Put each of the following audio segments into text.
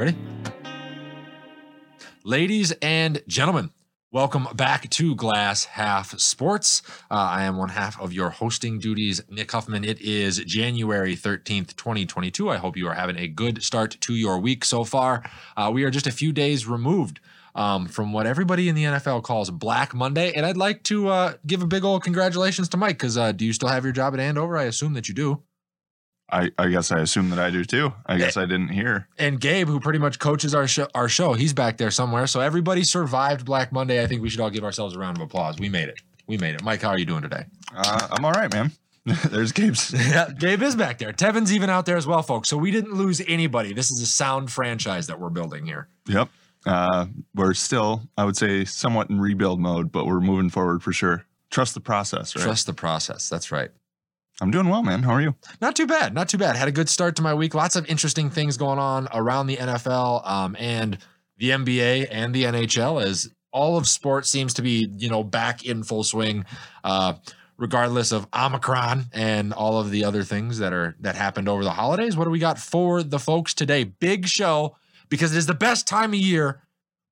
Ready? Ladies and gentlemen, welcome back to Glass Half Sports. Uh, I am one half of your hosting duties, Nick Huffman. It is January 13th, 2022. I hope you are having a good start to your week so far. Uh, we are just a few days removed um, from what everybody in the NFL calls Black Monday. And I'd like to uh, give a big old congratulations to Mike because uh, do you still have your job at Andover? I assume that you do. I, I guess I assume that I do too. I guess I didn't hear. And Gabe, who pretty much coaches our show, our show, he's back there somewhere. So everybody survived Black Monday. I think we should all give ourselves a round of applause. We made it. We made it. Mike, how are you doing today? Uh, I'm all right, man. There's Gabe's. yeah, Gabe is back there. Tevin's even out there as well, folks. So we didn't lose anybody. This is a sound franchise that we're building here. Yep. Uh, we're still, I would say, somewhat in rebuild mode, but we're moving forward for sure. Trust the process, right? Trust the process. That's right. I'm doing well, man. How are you? Not too bad. Not too bad. Had a good start to my week. Lots of interesting things going on around the NFL um, and the NBA and the NHL as all of sports seems to be, you know, back in full swing, uh, regardless of Omicron and all of the other things that are that happened over the holidays. What do we got for the folks today? Big show because it is the best time of year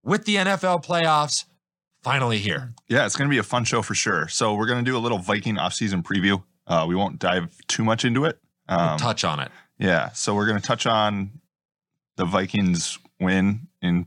with the NFL playoffs finally here. Yeah, it's going to be a fun show for sure. So we're going to do a little Viking offseason preview. Uh, we won't dive too much into it. Um, we'll touch on it. Yeah. So we're going to touch on the Vikings win in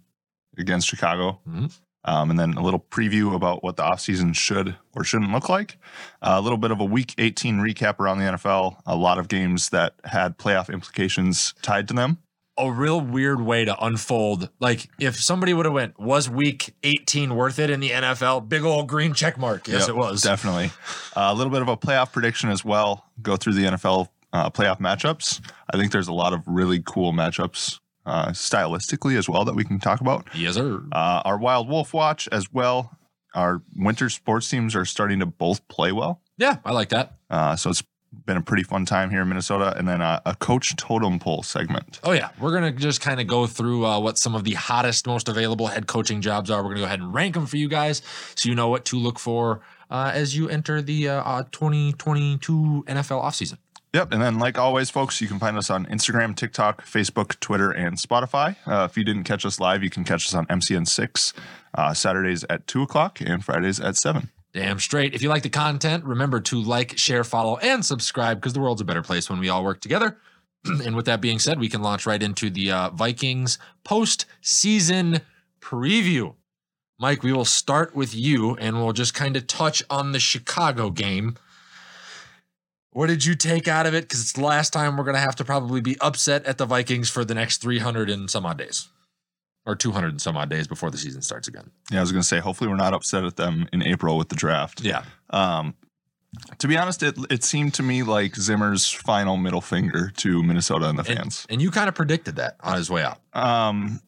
against Chicago. Mm-hmm. Um, and then a little preview about what the offseason should or shouldn't look like. Uh, a little bit of a week 18 recap around the NFL, a lot of games that had playoff implications tied to them a real weird way to unfold. Like if somebody would have went, was week 18 worth it in the NFL? Big old green check mark. Yes, yep, it was. Definitely. Uh, a little bit of a playoff prediction as well. Go through the NFL uh, playoff matchups. I think there's a lot of really cool matchups uh, stylistically as well that we can talk about. Yes, sir. Uh, our Wild Wolf watch as well. Our winter sports teams are starting to both play well. Yeah, I like that. Uh, so it's been a pretty fun time here in Minnesota. And then a, a coach totem pole segment. Oh, yeah. We're going to just kind of go through uh, what some of the hottest, most available head coaching jobs are. We're going to go ahead and rank them for you guys so you know what to look for uh, as you enter the uh, 2022 NFL offseason. Yep. And then, like always, folks, you can find us on Instagram, TikTok, Facebook, Twitter, and Spotify. Uh, if you didn't catch us live, you can catch us on MCN6 uh, Saturdays at 2 o'clock and Fridays at 7. Damn straight. If you like the content, remember to like, share, follow, and subscribe because the world's a better place when we all work together. and with that being said, we can launch right into the uh, Vikings post season preview. Mike, we will start with you and we'll just kind of touch on the Chicago game. What did you take out of it? Because it's the last time we're going to have to probably be upset at the Vikings for the next 300 and some odd days or 200 and some odd days before the season starts again. Yeah, I was going to say, hopefully, we're not upset at them in April with the draft. Yeah. Um, to be honest, it, it seemed to me like Zimmer's final middle finger to Minnesota and the fans. And, and you kind of predicted that on his way out. Um,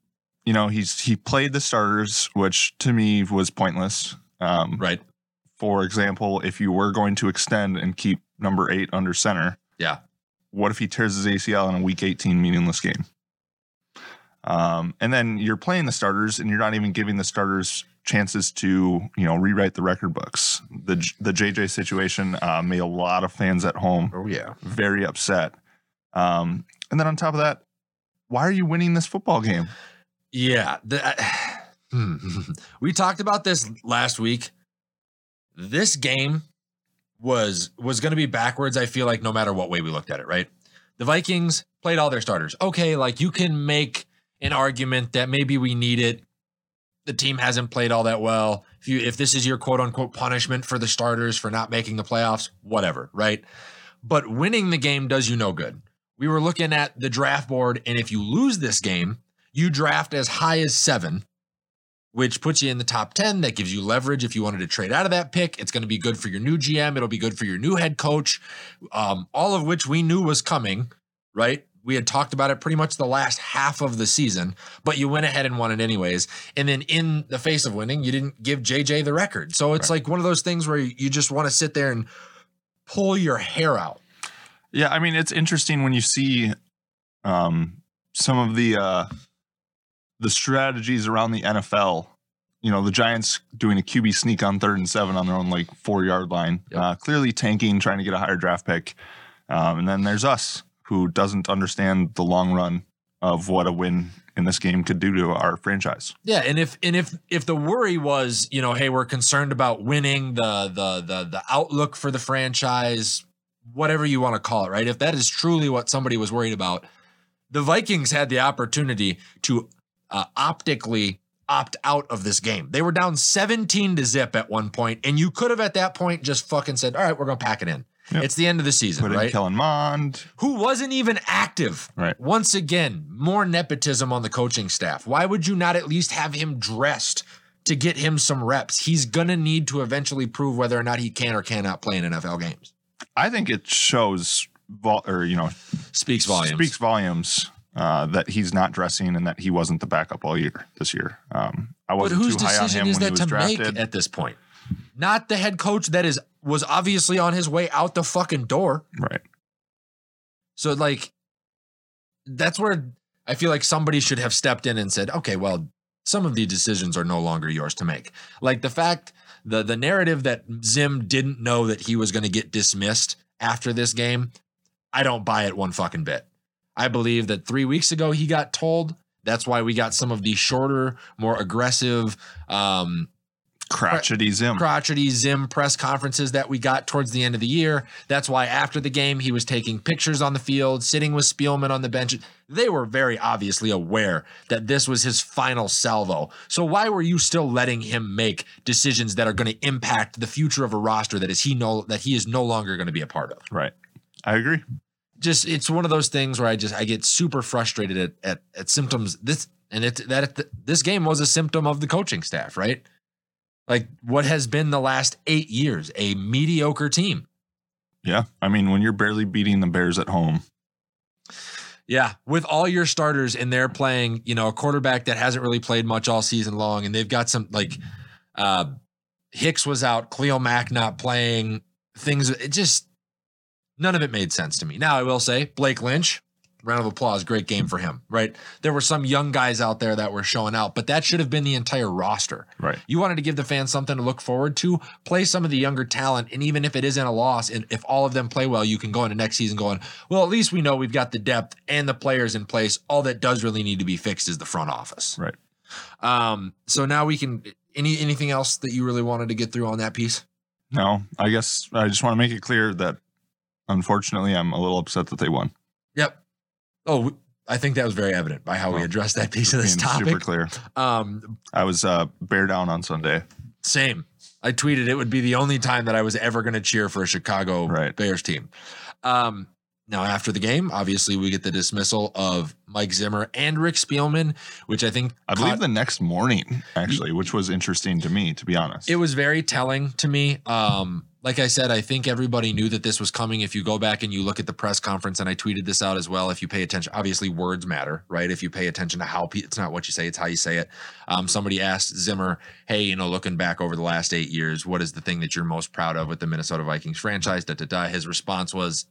you know, he's he played the starters, which to me was pointless. Um, right. For example, if you were going to extend and keep number eight under center, yeah. What if he tears his ACL in a Week 18 meaningless game? Um, and then you're playing the starters, and you're not even giving the starters chances to you know rewrite the record books. The the JJ situation uh, made a lot of fans at home. Oh yeah, very upset. Um, and then on top of that, why are you winning this football game? Yeah, the, uh, we talked about this last week. This game was was going to be backwards. I feel like no matter what way we looked at it, right? The Vikings played all their starters. Okay, like you can make an argument that maybe we need it. The team hasn't played all that well. If you if this is your quote unquote punishment for the starters for not making the playoffs, whatever, right? But winning the game does you no good. We were looking at the draft board, and if you lose this game, you draft as high as seven, which puts you in the top 10. That gives you leverage if you wanted to trade out of that pick. It's going to be good for your new GM. It'll be good for your new head coach, um, all of which we knew was coming, right? We had talked about it pretty much the last half of the season, but you went ahead and won it anyways. And then in the face of winning, you didn't give JJ the record. So it's right. like one of those things where you just want to sit there and pull your hair out. Yeah, I mean it's interesting when you see um, some of the uh, the strategies around the NFL. You know, the Giants doing a QB sneak on third and seven on their own like four yard line, yep. uh, clearly tanking, trying to get a higher draft pick. Um, and then there's us who doesn't understand the long run of what a win in this game could do to our franchise. Yeah, and if and if if the worry was, you know, hey, we're concerned about winning the the the the outlook for the franchise, whatever you want to call it, right? If that is truly what somebody was worried about, the Vikings had the opportunity to uh, optically opt out of this game. They were down 17 to zip at one point, and you could have at that point just fucking said, "All right, we're gonna pack it in." Yep. It's the end of the season, Put right? Kellen Mond, who wasn't even active. Right. Once again, more nepotism on the coaching staff. Why would you not at least have him dressed to get him some reps? He's gonna need to eventually prove whether or not he can or cannot play in NFL games. I think it shows, vol- or you know, speaks volumes. Speaks volumes uh, that he's not dressing and that he wasn't the backup all year this year. Um, I wasn't but whose too high on decision him is when he that was to drafted. make at this point? Not the head coach that is was obviously on his way out the fucking door. Right. So like that's where I feel like somebody should have stepped in and said, "Okay, well, some of these decisions are no longer yours to make." Like the fact the the narrative that Zim didn't know that he was going to get dismissed after this game, I don't buy it one fucking bit. I believe that 3 weeks ago he got told that's why we got some of the shorter, more aggressive um crotchety Zim. crotchety Zim press conferences that we got towards the end of the year. That's why after the game, he was taking pictures on the field, sitting with Spielman on the bench. They were very obviously aware that this was his final salvo. So why were you still letting him make decisions that are going to impact the future of a roster that is he no that he is no longer going to be a part of? Right. I agree. Just it's one of those things where I just I get super frustrated at at, at symptoms. This and it that this game was a symptom of the coaching staff, right? Like what has been the last eight years a mediocre team? Yeah i mean when you're barely beating the bears at home. Yeah with all your starters and they're playing you know a quarterback that hasn't really played much all season long and they've got some like uh hicks was out khalil mack not playing things it just none of it made sense to me. Now i will say blake lynch round of applause great game for him right? There were some young guys out there that were showing out but that should have been the entire roster. Right. You wanted to give the fans something to look forward to? Play some of the younger talent and even if it isn't a loss and if all of them play well you can go into next season going well at least we know we've got the depth and the players in place. All that does really need to be fixed is the front office. Right. Um so now we can any anything else that you really wanted to get through on that piece? No i guess i just want to make it clear that unfortunately i'm a little upset that they won. Yep Oh, I think that was very evident by how well, we addressed that piece of this topic. Super clear. Um, I was uh, bear down on Sunday. Same. I tweeted it would be the only time that I was ever going to cheer for a Chicago right. Bears team. Um, now, after the game, obviously, we get the dismissal of Mike Zimmer and Rick Spielman, which I think I believe the next morning, actually, which was interesting to me, to be honest. It was very telling to me. Um, like I said, I think everybody knew that this was coming. If you go back and you look at the press conference, and I tweeted this out as well. If you pay attention, obviously words matter, right? If you pay attention to how pe- it's not what you say, it's how you say it. Um, somebody asked Zimmer, "Hey, you know, looking back over the last eight years, what is the thing that you're most proud of with the Minnesota Vikings franchise?" Da da da. His response was,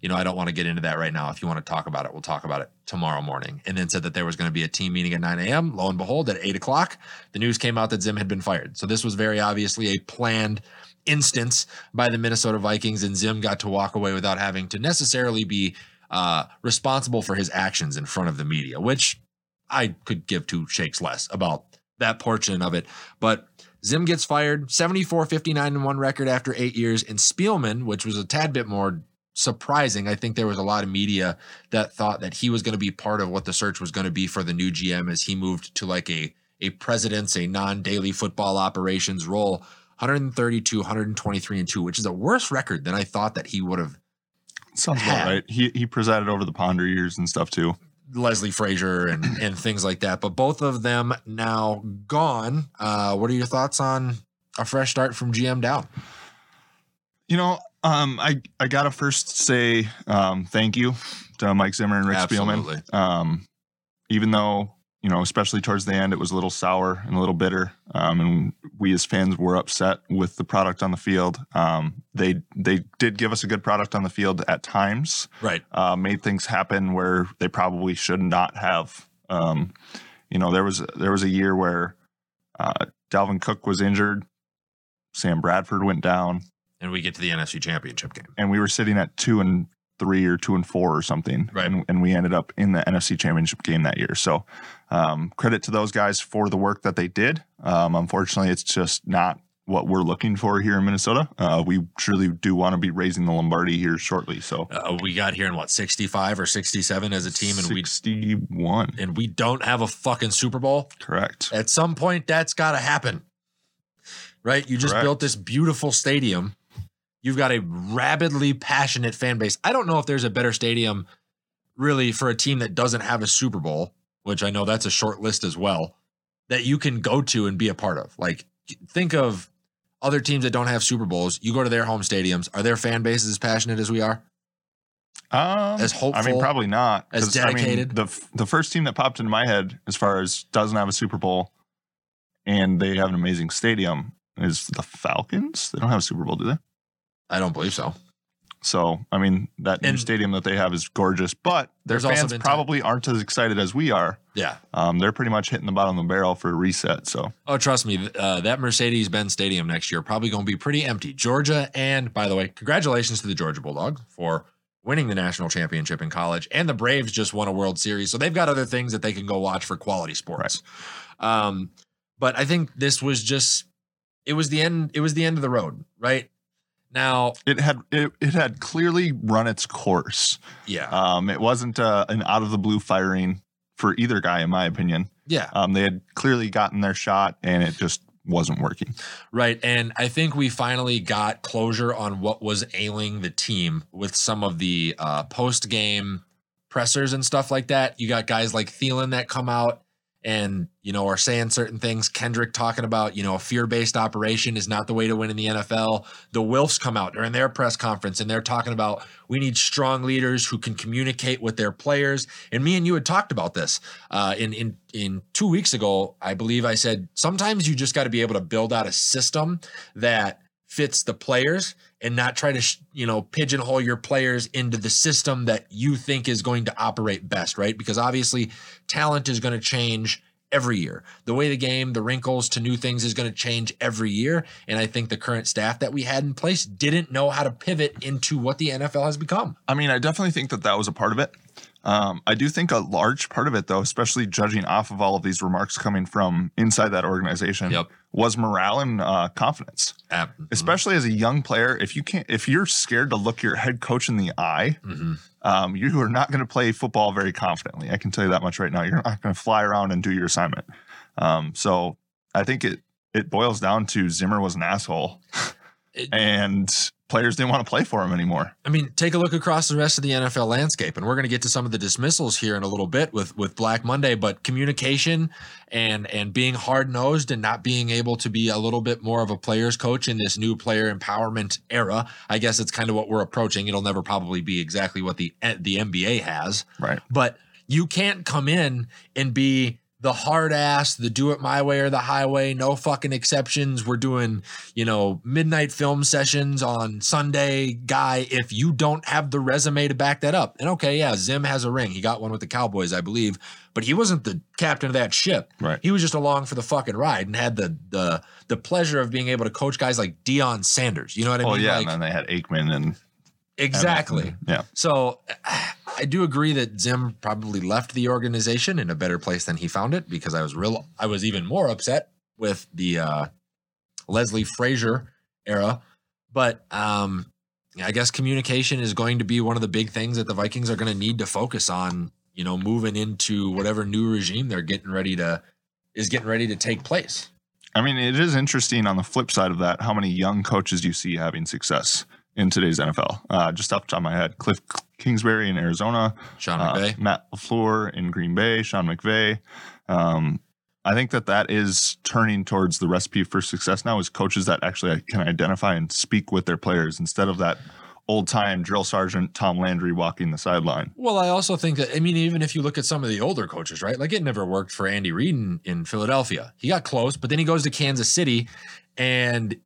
you know, I don't want to get into that right now. If you want to talk about it, we'll talk about it tomorrow morning. And then said that there was going to be a team meeting at 9 a.m. Lo and behold, at 8 o'clock, the news came out that Zim had been fired. So this was very obviously a planned instance by the Minnesota Vikings, and Zim got to walk away without having to necessarily be uh, responsible for his actions in front of the media, which I could give two shakes less about that portion of it. But Zim gets fired, 74 59 and 1 record after eight years, and Spielman, which was a tad bit more surprising. I think there was a lot of media that thought that he was going to be part of what the search was going to be for the new GM as he moved to like a a president's a non-daily football operations role. 132, 123 and 2, which is a worse record than I thought that he would have. Sounds about right. He he presided over the Ponder years and stuff too. Leslie Frazier and and things like that. But both of them now gone. Uh, what are your thoughts on a fresh start from GM down? You know, um, I I gotta first say um, thank you to Mike Zimmer and Rick Absolutely. Spielman. Um, even though you know, especially towards the end, it was a little sour and a little bitter, um, and we as fans were upset with the product on the field. Um, they they did give us a good product on the field at times, right? Uh, made things happen where they probably should not have. Um, you know, there was there was a year where uh, Dalvin Cook was injured, Sam Bradford went down, and we get to the NFC Championship game, and we were sitting at two and three or two and four or something. Right. And, and we ended up in the NFC Championship game that year. So um, credit to those guys for the work that they did. Um, unfortunately, it's just not what we're looking for here in Minnesota. Uh, we truly do want to be raising the Lombardi here shortly. So Uh, we got here in what 65 or 67 as a team, and we 61. and we don't have a fucking Super Bowl. Correct. At some point, that's got to happen, right? You just Correct. built this beautiful stadium. You've got a rabidly passionate fan base. I don't know if there's a better stadium, really, for a team that doesn't have a Super Bowl, which I know that's a short list as well, that you can go to and be a part of. Like, think of other teams that don't have Super Bowls. You go to their home stadiums. Are their fan bases as passionate as we are? Um, As I mean, probably not. as 'cause, I mean, dedicated? the the first team that popped into my head, as far as doesn't have a Super Bowl, and they have an amazing stadium, is the Falcons. They don't have a Super Bowl, do they? I don't believe so. So, I mean, that new And- stadium that they have is gorgeous, but their There's also fans been ti- probably aren't as excited as we are. Yeah. Um, they're pretty much hitting the bottom of the barrel for a reset. So, Oh, trust me, th- uh, that Mercedes Benz Stadium next year probably going to be pretty empty. Georgia, and by the way, congratulations to the Georgia Bulldogs for winning the national championship in college. And the Braves just won a World Series, so they've got other things that they can go watch for quality sports. Um, but I think this was just it was the end. It was the end of the road, right? Now, it had it, it had clearly run its course. yeah, Um, it wasn't uh, an out of the blue firing for either guy, in my opinion. yeah, Um, they had clearly gotten their shot, and it just wasn't working. Right. And I think we finally got closure on what was ailing the team with some of the uh, post game pressers and stuff like that. You got guys like Thielen that come out and, you know, are saying certain things. Kendrick talking about, you know, a fear based operation is not the way to win in the NFL. The Wilfs come out during their press conference and they're talking about we need strong leaders who can communicate with their players. And me and you had talked about this uh, in in in two weeks ago. I believe I said sometimes you just got to be able to build out a system that fits the players and not try to you know pigeonhole your players into the system that you think is going to operate best right? Because obviously talent is going to change every year. The way the game the wrinkles to new things is going to change every year and i think the current staff that we had in place didn't know how to pivot into what the nfl has become. I mean, I definitely think that that was a part of it. Um, I do think a large part of it, though, especially judging off of all of these remarks coming from inside that organization, Yep. was morale and uh, confidence. Ab- Especially as a young player, if you can't, if you're scared to look your head coach in the eye, Mhm. um, you are not going to play football very confidently. I can tell you that much right now. You're not going to fly around and do your assignment. Um, so I think it it boils down to Zimmer was an asshole, It- and players didn't want to play for him anymore. I mean, take a look across the rest of the NFL landscape, and we're going to get to some of the dismissals here in a little bit with with Black Monday. But communication and and being hard nosed and not being able to be a little bit more of a player's coach in this new player empowerment era, I guess it's kind of what we're approaching. It'll never probably be exactly what the the NBA has, Right. but you can't come in and be the hard ass, the do it my way or the highway, no fucking exceptions. We're doing, you know, midnight film sessions on Sunday guy if you don't have the resume to back that up. And okay, yeah, Zim has a ring. He got one with the Cowboys, I believe, but he wasn't the captain of that ship. Right. He was just along for the fucking ride and had the the the pleasure of being able to coach guys like Deion Sanders. You know what I Oh mean? yeah, Like, and then they had Aikman and exactly. yeah. So I do agree that Zim probably left the organization in a better place than he found it because I was real I was even more upset with the uh Leslie Frazier era. But um I guess communication is going to be one of the big things that the Vikings are going to need to focus on, you know, moving into whatever new regime they're getting ready to is getting ready to take place. I mean, it is interesting on the flip side of that how many young coaches you see having success in today's NFL. Uh, just off the top of my head, Cliff Kingsbury in Arizona, Sean uh, McVay. Matt Lafleur in Green Bay, Sean McVay. Um, I think that that is turning towards the recipe for success now is coaches that actually can identify and speak with their players instead of that old time drill sergeant Tom Landry walking the sideline. Well, I also think that I mean, even if you look at some of the older coaches, right? Like it never worked for Andy Reid in, in Philadelphia. He got close, but then he goes to Kansas City and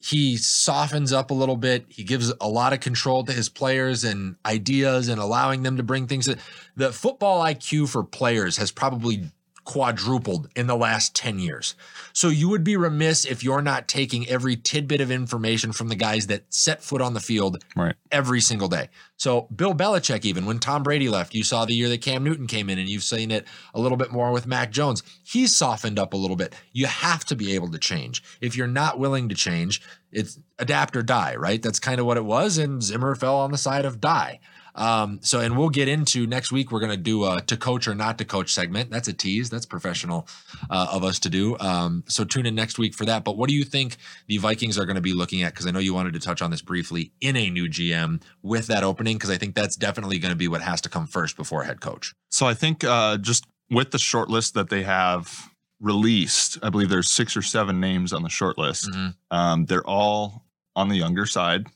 he softens up a little bit. He gives a lot of control to his players and ideas and allowing them to bring things. The football IQ for players has probably quadrupled in the last 10 years. So you would be remiss if you're not taking every tidbit of information from the guys that set foot on the field Right. every single day. So Bill Belichick, even when Tom Brady left, you saw the year that Cam Newton came in, and you've seen it a little bit more with Mac Jones. He's softened up a little bit. You have to be able to change. If you're not willing to change, it's adapt or die, right? That's kind of what it was. And Zimmer fell on the side of die. Um, so, and we'll get into next week. We're going to do a to coach or not to coach segment. That's a tease. That's professional uh, of us to do. Um, so tune in next week for that. But what do you think the Vikings are going to be looking at? Because I know you wanted to touch on this briefly in a new GM with that opening. Because I think that's definitely going to be what has to come first before head coach. So I think uh, just with the short list that they have released, I believe there's six or seven names on the short list. Mhm. Um, they're all on the younger side.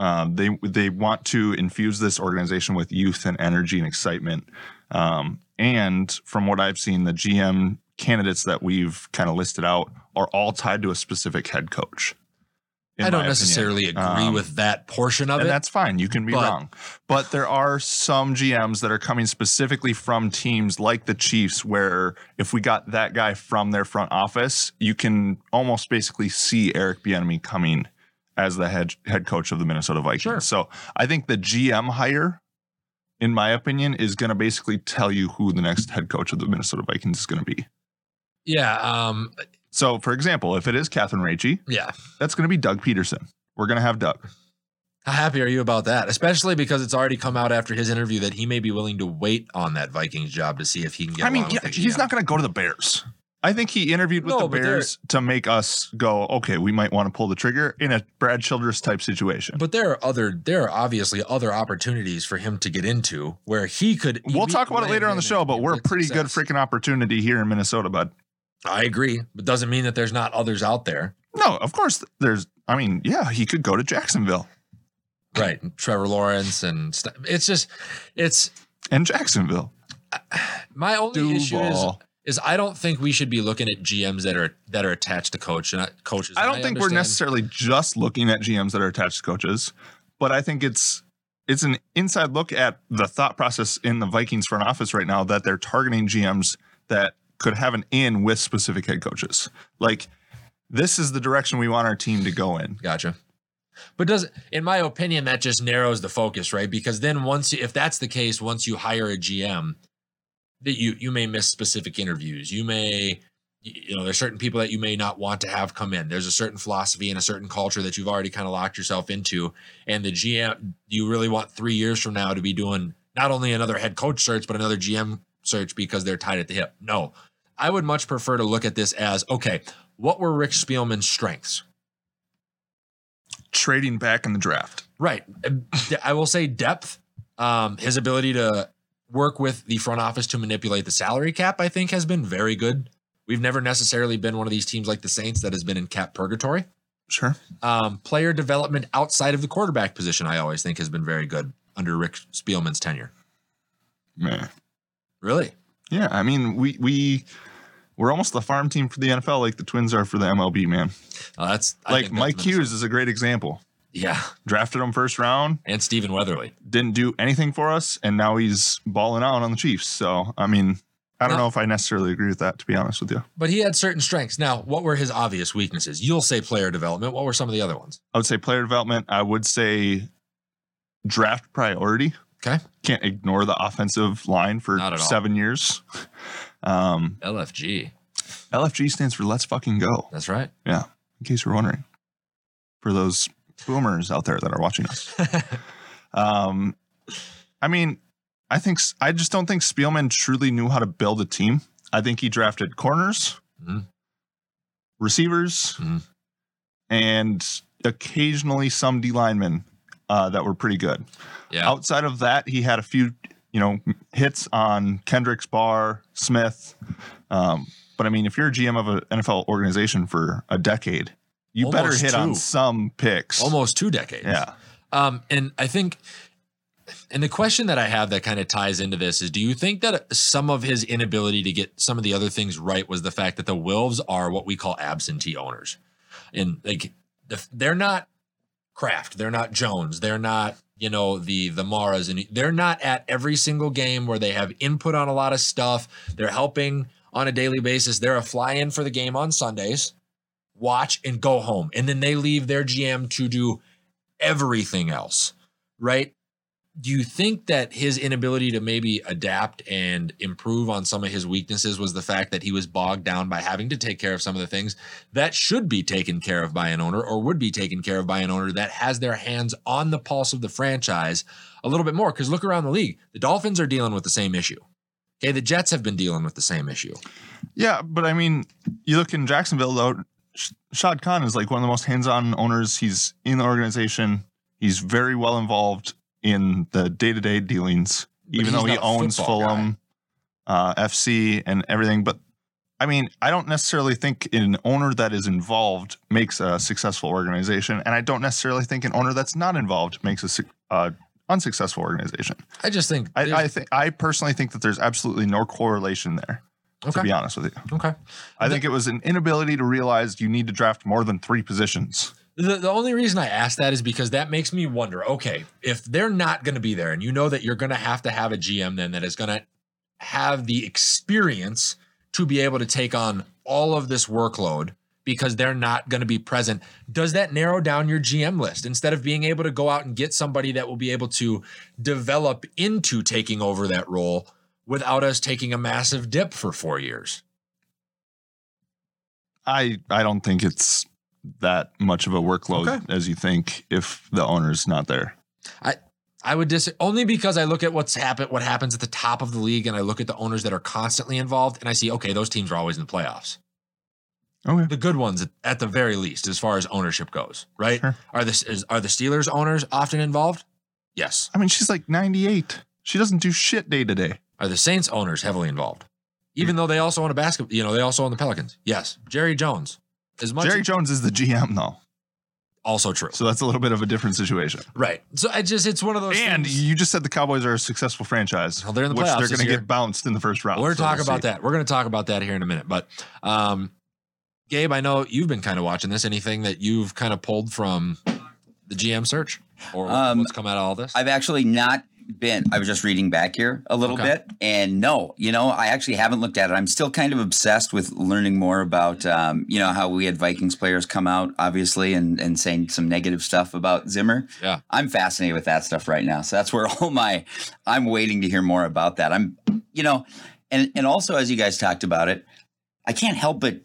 Um, they they want to infuse this organization with youth and energy and excitement. Um, and from what I've seen, the GM candidates that we've kind of listed out are all tied to a specific head coach. I don't necessarily opinion. agree Um, with that portion of and it. that's fine. You can be But- wrong. But there are some GMs that are coming specifically from teams like the Chiefs, where if we got that guy from their front office, you can almost basically see Eric Bieniemy coming as the head head coach of the Minnesota Vikings. Sure. So I think the GM hire, in my opinion, is going to basically tell you who the next head coach of the Minnesota Vikings is going to be. yeah. Um, So, for example, if it is Catherine Raiche, yeah. that's going to be Doug Pederson. We're going to have Doug. How happy are you about that? Especially because it's already come out after his interview that he may be willing to wait on that Vikings job to see if he can get. I mean, yeah, he's not going to go to the Bears. I think he interviewed with No, the Bears to make us go, okay, we might want to pull the trigger in a Brad Childress type situation. But there are other, there are obviously other opportunities for him to get into where he could. we'll talk about it later on the show, but we're a pretty good freaking opportunity here in Minnesota, bud. I agree, but doesn't mean that there's not others out there. No, of course there's. I mean, yeah, he could go to Jacksonville Right. Trevor Lawrence and st- it's just, it's and Jacksonville. my only issue is Duval. Is I don't think we should be looking at GMs that are that are attached to coach and coaches. I don't think we're necessarily just looking at GMs that are attached to coaches, but I think it's it's an inside look at the thought process in the Vikings front office right now that they're targeting GMs that could have an in with specific head coaches. Like this is the direction we want our team to go in. Gotcha. But does in my opinion that just narrows the focus, right? Because then once if that's the case, once you hire a GM, that you you may miss specific interviews. You may you know, there's certain people that you may not want to have come in. There's a certain philosophy and a certain culture that you've already kind of locked yourself into. And the GM, you really want three years from now to be doing not only another head coach search, but another GM search because they're tied at the hip. No, I would much prefer to look at this as okay, what were Rick Spielman's strengths? Trading back in the draft. Right. I will say depth, um, his ability to work with the front office to manipulate the salary cap, I think, has been very good. We've never necessarily been one of these teams like the Saints that has been in cap purgatory. Sure. Um, player development outside of the quarterback position, I always think, has been very good under Rick Spielman's tenure. Man. Really? Yeah, I mean, we we we're almost the farm team for the NFL like the Twins are for the MLB, man. Uh, that's I like Mike Hughes is a great example. Yeah. Drafted him first round, And Stephen Weatherly. didn't do anything for us, and now he's balling out on the Chiefs. So, I mean, I don't No. know if I necessarily agree with that, to be honest with you. But he had certain strengths. Now, what were his obvious weaknesses? You'll say player development. What were some of the other ones? I would say player development. I would say draft priority. Okay. Can't ignore the offensive line for Not at all. seven years. Um, LFG. LFG stands for Let's Fucking Go. That's right. Yeah, in case you're wondering, for those boomers out there that are watching us. Um, I mean, I think I just don't think Spielman truly knew how to build a team. I think he drafted corners, Mhm. receivers, Mhm. and occasionally some D linemen uh, that were pretty good. yeah. Outside of that, he had a few, you know, hits on Kendricks, Barr, Smith. Um, but I mean, if you're a GM of an NFL organization for a decade, you better hit on some picks. Almost two decades. Yeah. Um, and I think, and the question that I have that kind of ties into this is: Do you think that some of his inability to get some of the other things right was the fact that the Wilfs are what we call absentee owners, and like they're not Kraft, they're not Jones, they're not you know the the Maras, and they're not at every single game where they have input on a lot of stuff. They're helping on a daily basis. They're a fly in for the game on Sundays, watch and go home. And then they leave their GM to do everything else, right? Do you think that his inability to maybe adapt and improve on some of his weaknesses was the fact that he was bogged down by having to take care of some of the things that should be taken care of by an owner or would be taken care of by an owner that has their hands on the pulse of the franchise a little bit more? Because look around the league, the Dolphins are dealing with the same issue. Okay, the Jets have been dealing with the same issue. Yeah, but I mean, you look in Jacksonville though. Shad Khan is like one of the most hands-on owners. He's in the organization. He's very well involved in the day-to-day dealings, But even though he owns Fulham, uh, FC, and everything. But I mean, I don't necessarily think an owner that is involved makes a successful organization, and I don't necessarily think an owner that's not involved makes a uh, unsuccessful organization. I just think I, I think I personally think that there's absolutely no correlation there. To be honest with you. okay. I think it was an inability to realize you need to draft more than three positions. The, the only reason I ask that is because that makes me wonder okay, if they're not going to be there and you know that you're going to have to have a GM then that is going to have the experience to be able to take on all of this workload because they're not going to be present, does that narrow down your GM list instead of being able to go out and get somebody that will be able to develop into taking over that role without us taking a massive dip for four years? I I don't think it's that much of a workload Okay. as you think if the owner's not there. I I would dis only because I look at what's happened, what happens at the top of the league, and I look at the owners that are constantly involved, and I see, okay, those teams are always in the playoffs. Okay. The good ones, at, the very least, as far as ownership goes, right? Sure. Are the is, are the Steelers owners often involved? Yes. I mean, she's like 98. She doesn't do shit day to day. Are the Saints owners heavily involved? Even though they also own a basketball, you know, they also own the Pelicans. Yes. Jerry Jones, as much Jerry Jones is the GM though, also true, so that's a little bit of a different situation. right? So I just it's one of those. And things- you just said the Cowboys are a successful franchise, Well, they're in the which playoffs they're going to year. get bounced in the first round. We're so talking we'll about see. that. We're going to talk about that here in a minute. But, um, Gabe, I know you've been kind of watching this. Anything that you've kind of pulled from the GM search or Um, what's come out of all this? I've actually not been. I was just reading back here a little Okay. bit, and no, you know, I actually haven't looked at it. I'm still kind of obsessed with learning more about, um, you know, how we had Vikings players come out, obviously, and and saying some negative stuff about Zimmer. Yeah. I'm fascinated with that stuff right now. So that's where all my. I'm waiting to hear more about that. I'm, you know, and and also as you guys talked about it, I can't help but.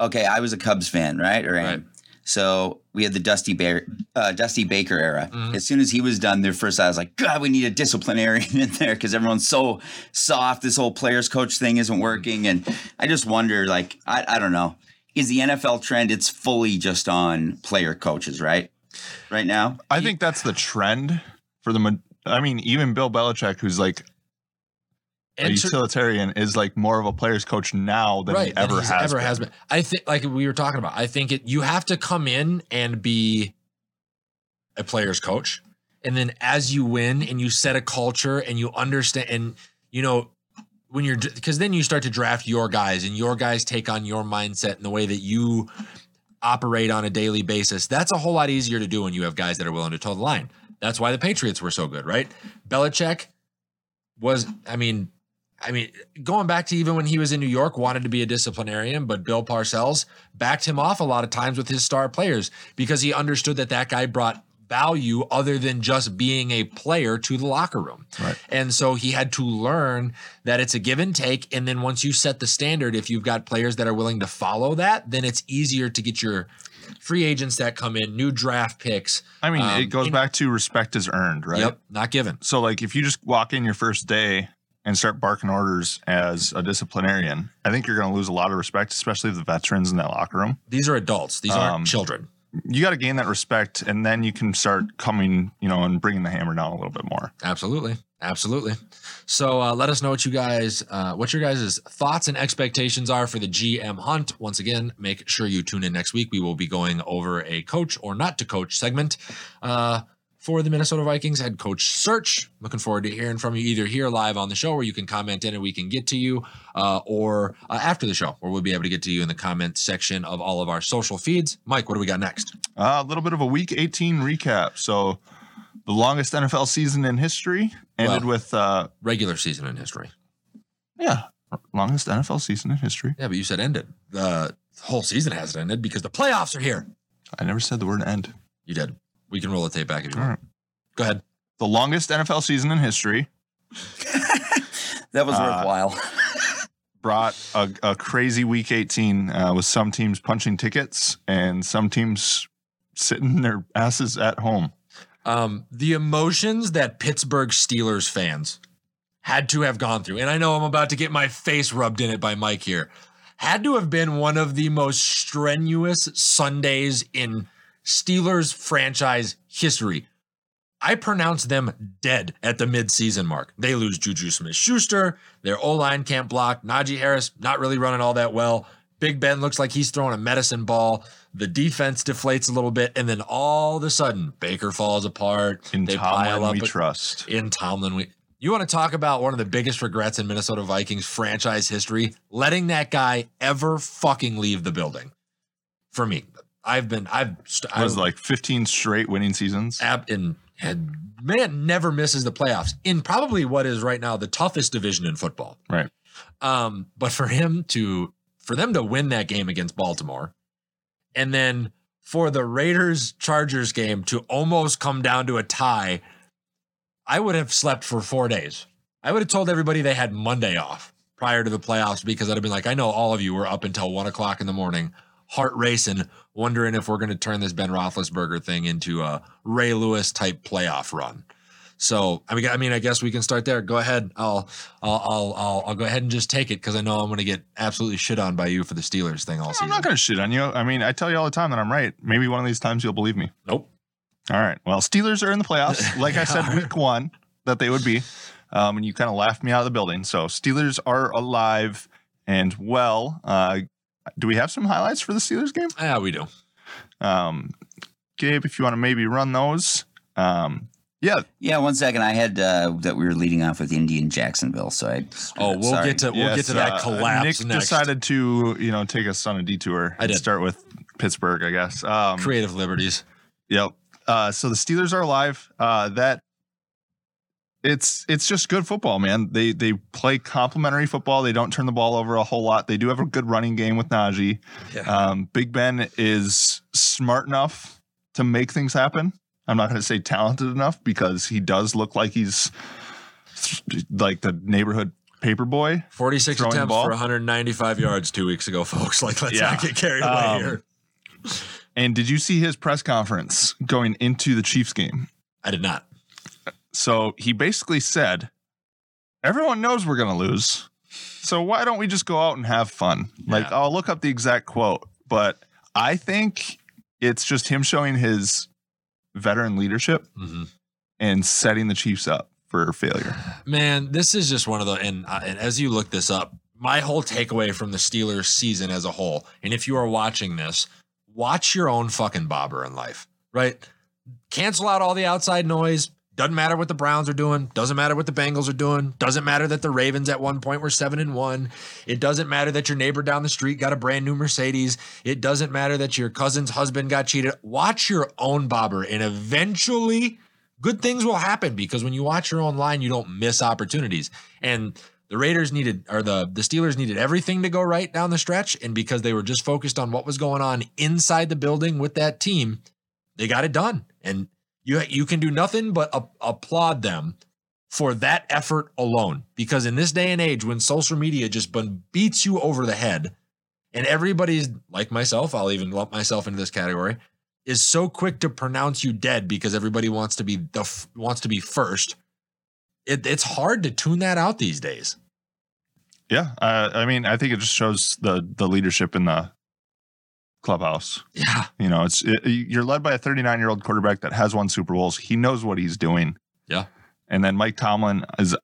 Okay, I was a Cubs fan, right? Or. Right. So we had the Dusty Bear, uh, Dusty Baker era. Mhm. As soon as he was done, their first I was like, God, we need a disciplinarian in there because everyone's so soft. This whole players coach thing isn't working, and I just wonder, like, I, I don't know, is the NFL trend? It's fully just on player coaches, right? Right now, I think that's the trend for the. I mean, even Bill Belichick, who's like Enter- utilitarian, is like more of a player's coach now than he ever has. ever been. has been. I think, like we were talking about, I think it. You have to come in and be a player's coach, and then as you win and you set a culture and you understand, and you know when you're because then you start to draft your guys, and your guys take on your mindset and the way that you operate on a daily basis. That's a whole lot easier to do when you have guys that are willing to toe the line. That's why the Patriots were so good, right? Belichick was, I mean, I mean, going back to even when he was in New York, wanted to be a disciplinarian, but Bill Parcells backed him off a lot of times with his star players because he understood that that guy brought value other than just being a player to the locker room. Right. And so he had to learn that it's a give and take. And then once you set the standard, if you've got players that are willing to follow that, then it's easier to get your free agents that come in, new draft picks. I mean, Um, it goes back to respect is earned, right? Yep, not given. So, like, if you just walk in your first day and start barking orders as a disciplinarian, I think you're going to lose a lot of respect, especially the veterans in that locker room. These are adults. These aren't Um, children. You got to gain that respect, and then you can start coming, you know, and bringing the hammer down a little bit more. Absolutely. Absolutely. So uh, let us know what you guys, uh, what your guys' thoughts and expectations are for the GM hunt. Once again, make sure you tune in next week. We will be going over a coach or not to coach segment uh, for the Minnesota Vikings head coach search. Looking forward to hearing from you either here live on the show where you can comment in and we can get to you, uh, or uh, after the show where we'll be able to get to you in the comment section of all of our social feeds. Mike, what do we got next? Uh, a little bit of a Week 18 recap. So, the longest NFL season in history ended Well- with, uh, Regular season in history. yeah, Longest NFL season in history. Yeah, but you said ended. The whole season hasn't ended because the playoffs are here. I never said the word end. You did. We can roll the tape back if you want. right. Go ahead. The longest NFL season in history That was Uh, worthwhile. brought a, a crazy week 18 uh, with some teams punching tickets and some teams sitting their asses at home. Um, the emotions that Pittsburgh Steelers fans had to have gone through, and I know I'm about to get my face rubbed in it by Mike here, had to have been one of the most strenuous Sundays in Steelers franchise history. I pronounce them dead at the midseason mark. They lose Juju Smith Schuster. Their O line can't block. Najee Harris, not really running all that well. Big Ben looks like he's throwing a medicine ball. The defense deflates a little bit. And then all of a sudden, Baker falls apart. In they Tomlin, we a- trust. in Tomlin. We, you want to talk about one of the biggest regrets in Minnesota Vikings franchise history? Letting that guy ever fucking leave the building. For me, I've been, I've, st- It was I- like 15 straight winning seasons. ab and had man never misses the playoffs in probably what is right now the toughest division in football. Right. Um, but for him to for them to win that game against Baltimore, and then for the Raiders Chargers game to almost come down to a tie, I would have slept for four days. I would have told everybody they had Monday off prior to the playoffs because I'd have been like, I know all of you were up until one o'clock in the morning, heart racing, wondering if we're going to turn this Ben Roethlisberger thing into a Ray Lewis type playoff run. So I mean, I mean, I guess we can start there. Go ahead. I'll, I'll, I'll, I'll, I'll go ahead and just take it because I know I'm going to get absolutely shit on by you for the Steelers thing all I'm not going to shit on you. I mean, I tell you all the time that I'm right. Maybe one of these times you'll believe me. nope. All right. Well, Steelers are in the playoffs. Like I said, week one, that they would be. Um, and you kind of laughed me out of the building. So Steelers are alive and well. Uh, do we have some highlights for the Steelers game? Yeah, we do. Um, Gabe, if you want to maybe run those. Um, yeah, Yeah, one second. I had uh, that we were leading off with Indian Jacksonville, so I. Oh, we'll sorry. get to we'll get to that uh, collapse Nick next. decided to, you know, take us on a detour I and did. start with Pittsburgh, I guess. Um, Creative liberties. Yep. Uh, so the Steelers are alive. Uh, that it's it's just good football, man. They they play complementary football. They don't turn the ball over a whole lot. They do have a good running game with Najee. Yeah. Um, Big Ben is smart enough to make things happen. I'm not going to say talented enough because he does look like he's like the neighborhood paperboy. 46 throwing the attempts for 195 yards two weeks ago, folks. Like, let's Yeah. not get carried away Um, here. And did you see his press conference going into the Chiefs game? I did not. So he basically said, Everyone knows we're going to lose. So why don't we just go out and have fun? Like, I'll look up the exact quote, but I think it's just him showing his veteran leadership hmm and setting the Chiefs up for failure. Man, this is just one of the and, uh, and as you look this up, my whole takeaway from the Steelers season as a whole, and if you are watching this, watch your own fucking bobber in life, right? Cancel out all the outside noise. Doesn't matter what the Browns are doing. Doesn't matter what the Bengals are doing. Doesn't matter that the Ravens at one point were seven and one. It doesn't matter that your neighbor down the street got a brand new Mercedes. It doesn't matter that your cousin's husband got cheated. Watch your own bobber, and eventually good things will happen because when you watch your own line, you don't miss opportunities. And the Raiders needed, or the the Steelers needed everything to go right down the stretch, and because they were just focused on what was going on inside the building with that team, they got it done. And you you can do nothing but a- applaud them for that effort alone. Because in this day and age, when social media just beats you over the head, and everybody's like myself, I'll even lump myself into this category, is so quick to pronounce you dead because everybody wants to be the f- wants to be first. It, it's hard to tune that out these days. Yeah. Uh, I mean, I think it just shows the the leadership in the clubhouse. Yeah, You know, it's it, you're led by a 39 year old quarterback that has won Super Bowls. He knows what he's doing. Yeah. And then Mike Tomlin is,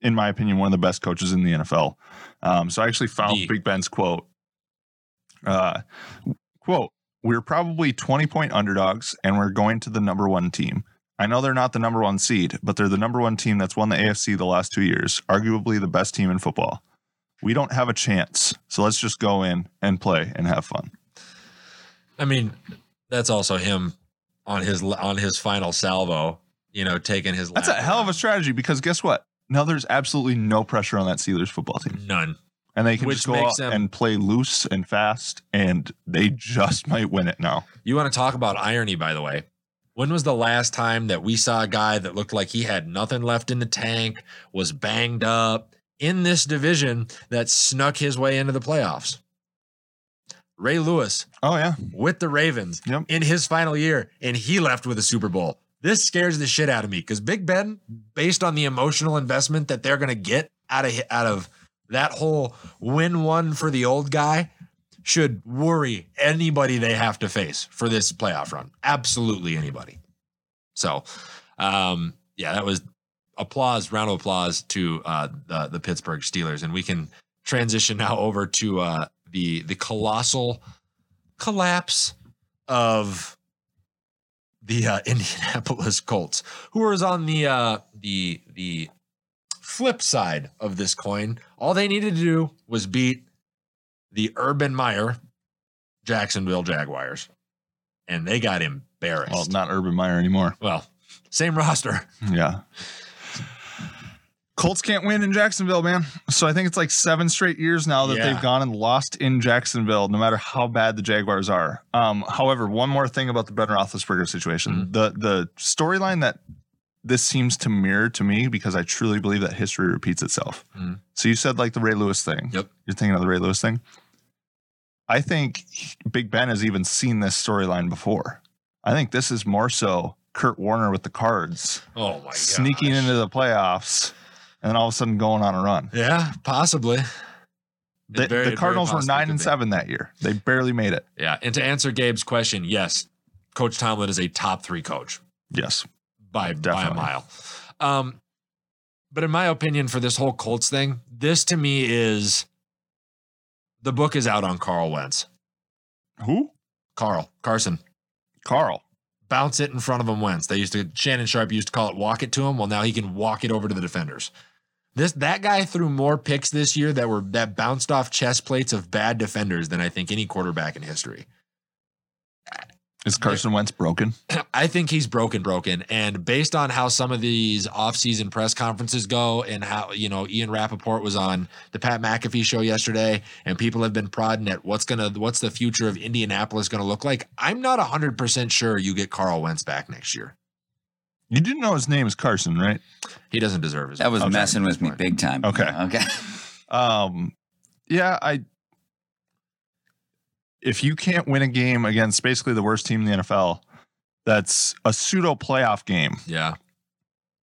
in my opinion, one of the best coaches in the NFL. Um, so I actually found The- Big Ben's quote. Uh, quote: We're probably 20 point underdogs, and we're going to the number one team. I know they're not the number one seed, but they're the number one team that's won the AFC the last two years, arguably the best team in football. We don't have a chance, so let's just go in and play and have fun. I mean, that's also him on his on his final salvo. You know, taking his. That's a hell of a strategy because guess what? now there's absolutely no pressure on that Steelers football team, None. and they can Which just go out them- and play loose and fast, and they just might win it now. You want to talk about irony, by the way? When was the last time that we saw a guy that looked like he had nothing left in the tank, was banged up in this division that snuck his way into the playoffs? Ray Lewis Oh yeah, with the Ravens Yep. in his final year, and he left with a Super Bowl. This scares the shit out of me because Big Ben, based on the emotional investment that they're going to get out of out of that whole win one for the old guy, should worry anybody they have to face for this playoff run. Absolutely anybody. So, um, yeah, that was applause, round of applause to uh, the the Pittsburgh Steelers, and we can transition now over to uh, the the colossal collapse of the uh, Indianapolis Colts, who was on the uh, the the flip side of this coin. All they needed to do was beat the Urban Meyer Jacksonville Jaguars, and they got embarrassed. well, Well, not Urban Meyer anymore. Well, same roster. Yeah. Colts can't win in Jacksonville, man. So I think it's like seven straight years now that Yeah. they've gone and lost in Jacksonville, no matter how bad the Jaguars are. Um, however, one more thing about the Ben Roethlisberger situation: Mm-hmm. the the storyline that this seems to mirror to me, because I truly believe that history repeats itself. Mhm. So you said like the Ray Lewis thing. Yep. You're thinking of the Ray Lewis thing. I think Big Ben has even seen this storyline before. I think this is more so Kurt Warner with the Cards Oh my god! sneaking into the playoffs and then all of a sudden going on a run. yeah, possibly. The, very- the Cardinals were nine and be. seven that year. They barely made it. Yeah, and to answer Gabe's question, yes, Coach Tomlin is a top three coach. Yes. by by a mile. Um, but in my opinion, for this whole Colts thing, this to me is the book is out on Carl Wentz. Who? Carl Carson, Carl. Bounce it in front of him. Wentz. They used to Shannon Sharpe used to call it walk it to him. Well, now he can walk it over to the defenders. This that guy threw more picks this year that were that bounced off chest plates of bad defenders than I think any quarterback in history. Is Carson Wentz broken? I think he's broken, broken. And based on how some of these offseason press conferences go and how, you know, Ian Rapoport was on the Pat McAfee show yesterday and people have been prodding at what's going to, what's the future of Indianapolis going to look like. I'm not 100% sure you get Carl Wentz back next year. You didn't know his name is Carson, right? He doesn't deserve his. That was Okay. messing with me big time. Okay. Okay. Um, yeah, I. If you can't win a game against basically the worst team in the NFL, that's a pseudo playoff game. Yeah.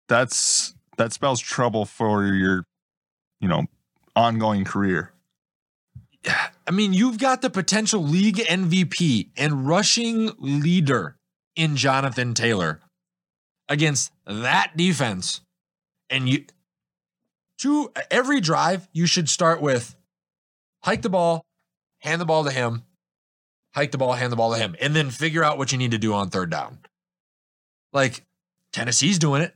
That's that spells trouble for your, you know, ongoing career. Yeah. I mean, you've got the potential league MVP and rushing leader in Jonathan Taylor against that defense. And you to every drive, you should start with hike the ball, hand the ball to him, hike the ball, hand the ball to him, and then figure out what you need to do on third down. Like Tennessee's doing it.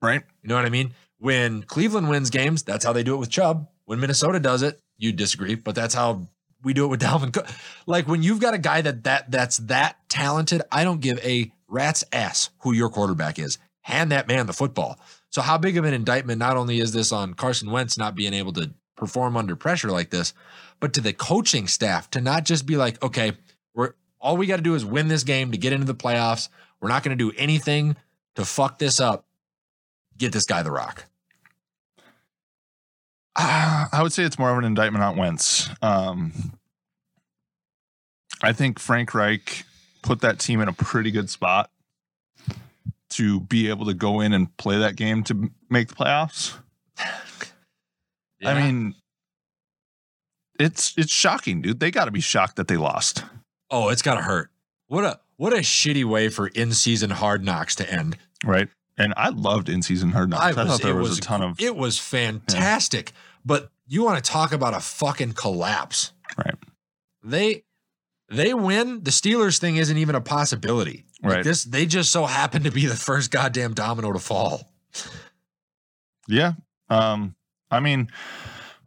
Right. You know what I mean? When Cleveland wins games, that's how they do it with Chubb. When Minnesota does it, you disagree, but that's how we do it with Dalvin Cook. Like when you've got a guy that that that's that talented, I don't give a rat's ass who your quarterback is. Hand that man the football. So how big of an indictment not only is this on Carson Wentz not being able to perform under pressure like this, but to the coaching staff to not just be like, okay, we're all we got to do is win this game to get into the playoffs. We're not going to do anything to fuck this up. Get this guy the rock. I would say it's more of an indictment on Wentz. Um, I think Frank Reich put that team in a pretty good spot to be able to go in and play that game to make the playoffs. I mean, it's it's shocking, dude. They got to be shocked that they lost. oh, it's gotta hurt. What a what a shitty way for in season hard knocks to end. Right. And I loved in season hard knocks. I, thought there it was, a ton of it was fantastic. But you want to talk about a fucking collapse. Right. They they win. The Steelers thing isn't even a possibility. Like Right. this they just so happen to be the first goddamn domino to fall. Yeah. Um, I mean,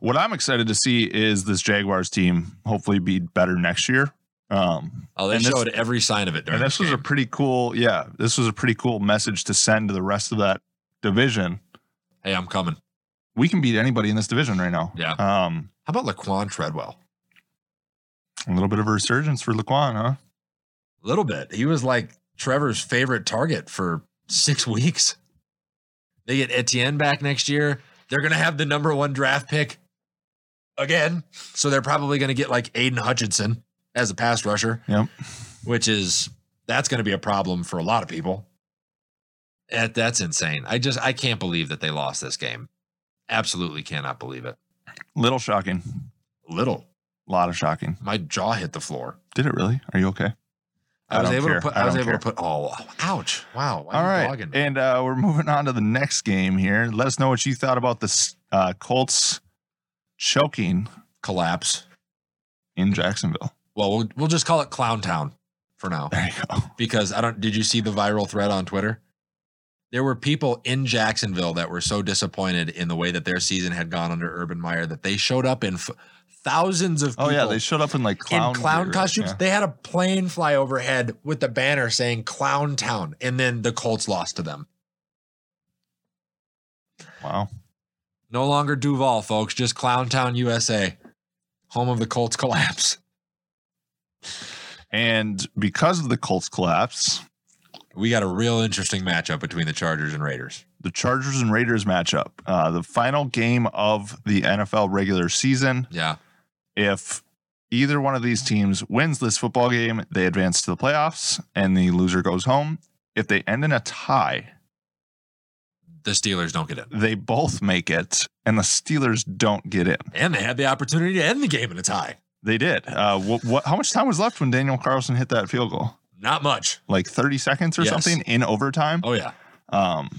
what I'm excited to see is this Jaguars team hopefully be better next year. Um, Oh, they And this- showed every sign of it during and this was a pretty cool, yeah, this was a pretty cool message to send to the rest of that division Hey, I'm coming. We can beat anybody in this division right now. Yeah. Um, How about Laquan Treadwell? a little bit of a resurgence for Laquan, huh? A little bit. He was like Trevor's favorite target for six weeks. They get Etienne back next year. They're going to have the number one draft pick again. So they're probably going to get like Aidan Hutchinson as a pass rusher. Yep. Which is, that's going to be a problem for a lot of people. That, that's insane. I just, I can't believe that they lost this game. Absolutely cannot believe it. Little shocking. Little. A lot of shocking. My jaw hit the floor. Did it really? Are you okay? I, I was able care. to put. I I, was able care. to put. Oh, ouch! Wow. Why All are you right. And uh, we're moving on to the next game here. Let us know what you thought about this uh, Colts choking collapse. in Jacksonville. Well, we'll we'll just call it Clown Town for now There you go. because I don't. Did you see the viral thread on Twitter? There were people in Jacksonville that were so disappointed in the way that their season had gone under Urban Meyer that they showed up in f- thousands of Oh yeah, they showed up in like clown in clown gear. costumes. Yeah. They had a plane fly overhead with the banner saying Clown Town, and then the Colts lost to them. Wow. No longer Duval, folks, just Clowntown, USA, home of the Colts collapse. And because of the Colts collapse, We got a real interesting matchup between the Chargers and Raiders. the Chargers and Raiders matchup, uh, the final game of the NFL regular season. Yeah. If either one of these teams wins this football game, they advance to the playoffs and the loser goes home. If they end in a tie, The Steelers don't get in. they both make it and the Steelers don't get in. And they had the opportunity to end the game in a tie. They did. Uh, what, what, how much time was left when Daniel Carlson hit that field goal? Not much. Like 30 seconds or Yes. something in overtime? Oh, yeah. Um,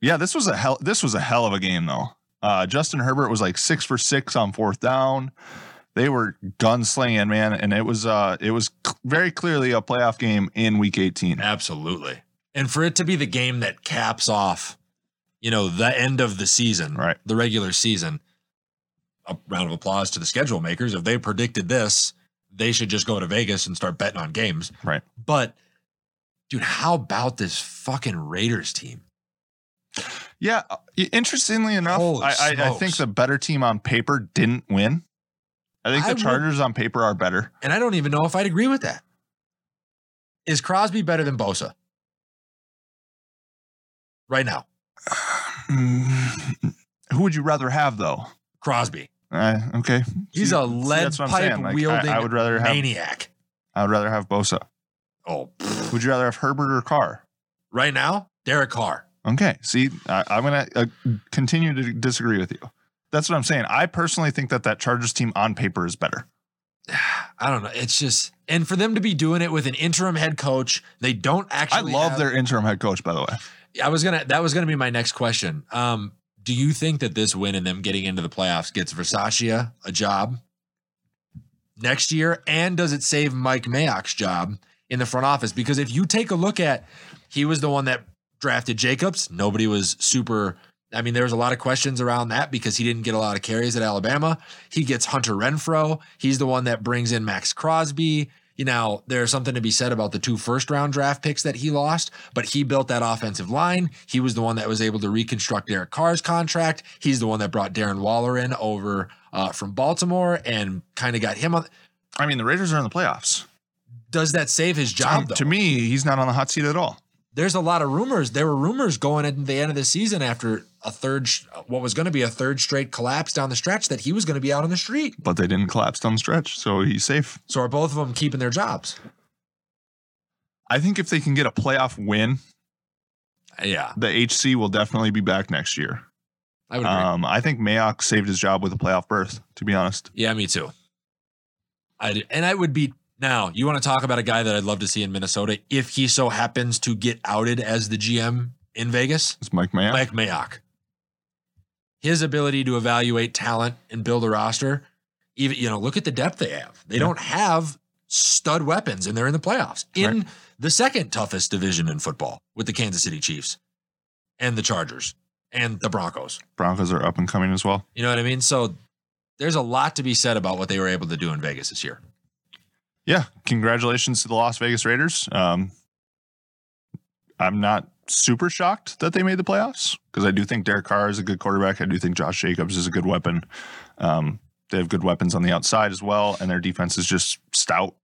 yeah, this was a hell. This was a hell of a game, though. Uh, Justin Herbert was like six for six on fourth down. They were gunslinging, man, and it was uh, it was c- very clearly a playoff game in Week 18. Absolutely. And for it to be the game that caps off, you know, the end of the season, Right. the regular season, a round of applause to the schedule makers. If they predicted this, they should just go to Vegas and start betting on games. Right. But, dude, how about this fucking Raiders team? Yeah, uh, interestingly enough, I, I, I think the better team on paper didn't win. I think I the would- Chargers on paper are better. And I don't even know if I'd agree with that. Is Crosby better than Bosa? Right now, Who would you rather have, though? Crosby. Uh, okay, He's See- a lead pipe. Like, wielding I, would rather have. maniac. I would rather have Bosa. Oh, pfft. Would you rather have Herbert or Carr? right now, Derek Carr. Okay. See, I, I'm going to uh, continue to disagree with you. That's what I'm saying. I personally think that that Chargers team on paper is better. I don't know. It's just, and for them to be doing it with an interim head coach, they don't actually. I love have- their interim head coach, by the way. I was gonna. That was gonna be my next question. Um, do you think that this win and them getting into the playoffs gets Bisaccia a job next year, and does it save Mike Mayock's job in the front office? Because if you take a look at, he was the one that drafted Jacobs. Nobody was super. I mean, there was a lot of questions around that because he didn't get a lot of carries at Alabama. He gets Hunter Renfrow. He's the one that brings in Maxx Crosby. You know, there's something to be said about the two first round draft picks that he lost, but he built that offensive line. He was the one that was able to reconstruct Derek Carr's contract. He's the one that brought Darren Waller in over uh, from Baltimore and kind of got him on. I mean, the Raiders are in the playoffs. Does that save his job? Though? to me, he's not on the hot seat at all. there's a lot of rumors. There were rumors going at the end of the season after a third, what was going to be a third straight collapse down the stretch, that he was going to be out on the street. But they didn't collapse down the stretch, so he's safe. So are both of them keeping their jobs? I think if they can get a playoff win, Yeah, the HC will definitely be back next year. I would agree. Um, I think Mayock saved his job with a playoff berth, to be honest. yeah, me too. I and I would be now. You want to talk about a guy that I'd love to see in Minnesota if he so happens to get outed as the GM in Vegas? It's Mike Mayock. Mike Mayock. His ability to evaluate talent and build a roster, even you know, look at the depth they have. They Yeah. don't have stud weapons, and they're in the playoffs in Right. the second toughest division in football with the Kansas City Chiefs and the Chargers and the Broncos. Broncos are up and coming as well. You know what I mean? So there's a lot to be said about what they were able to do in Vegas this year. Yeah, congratulations to the Las Vegas Raiders. Um, I'm not super shocked that they made the playoffs because I do think Derek Carr is a good quarterback. I do think Josh Jacobs is a good weapon. Um, they have good weapons on the outside as well, and their defense is just stout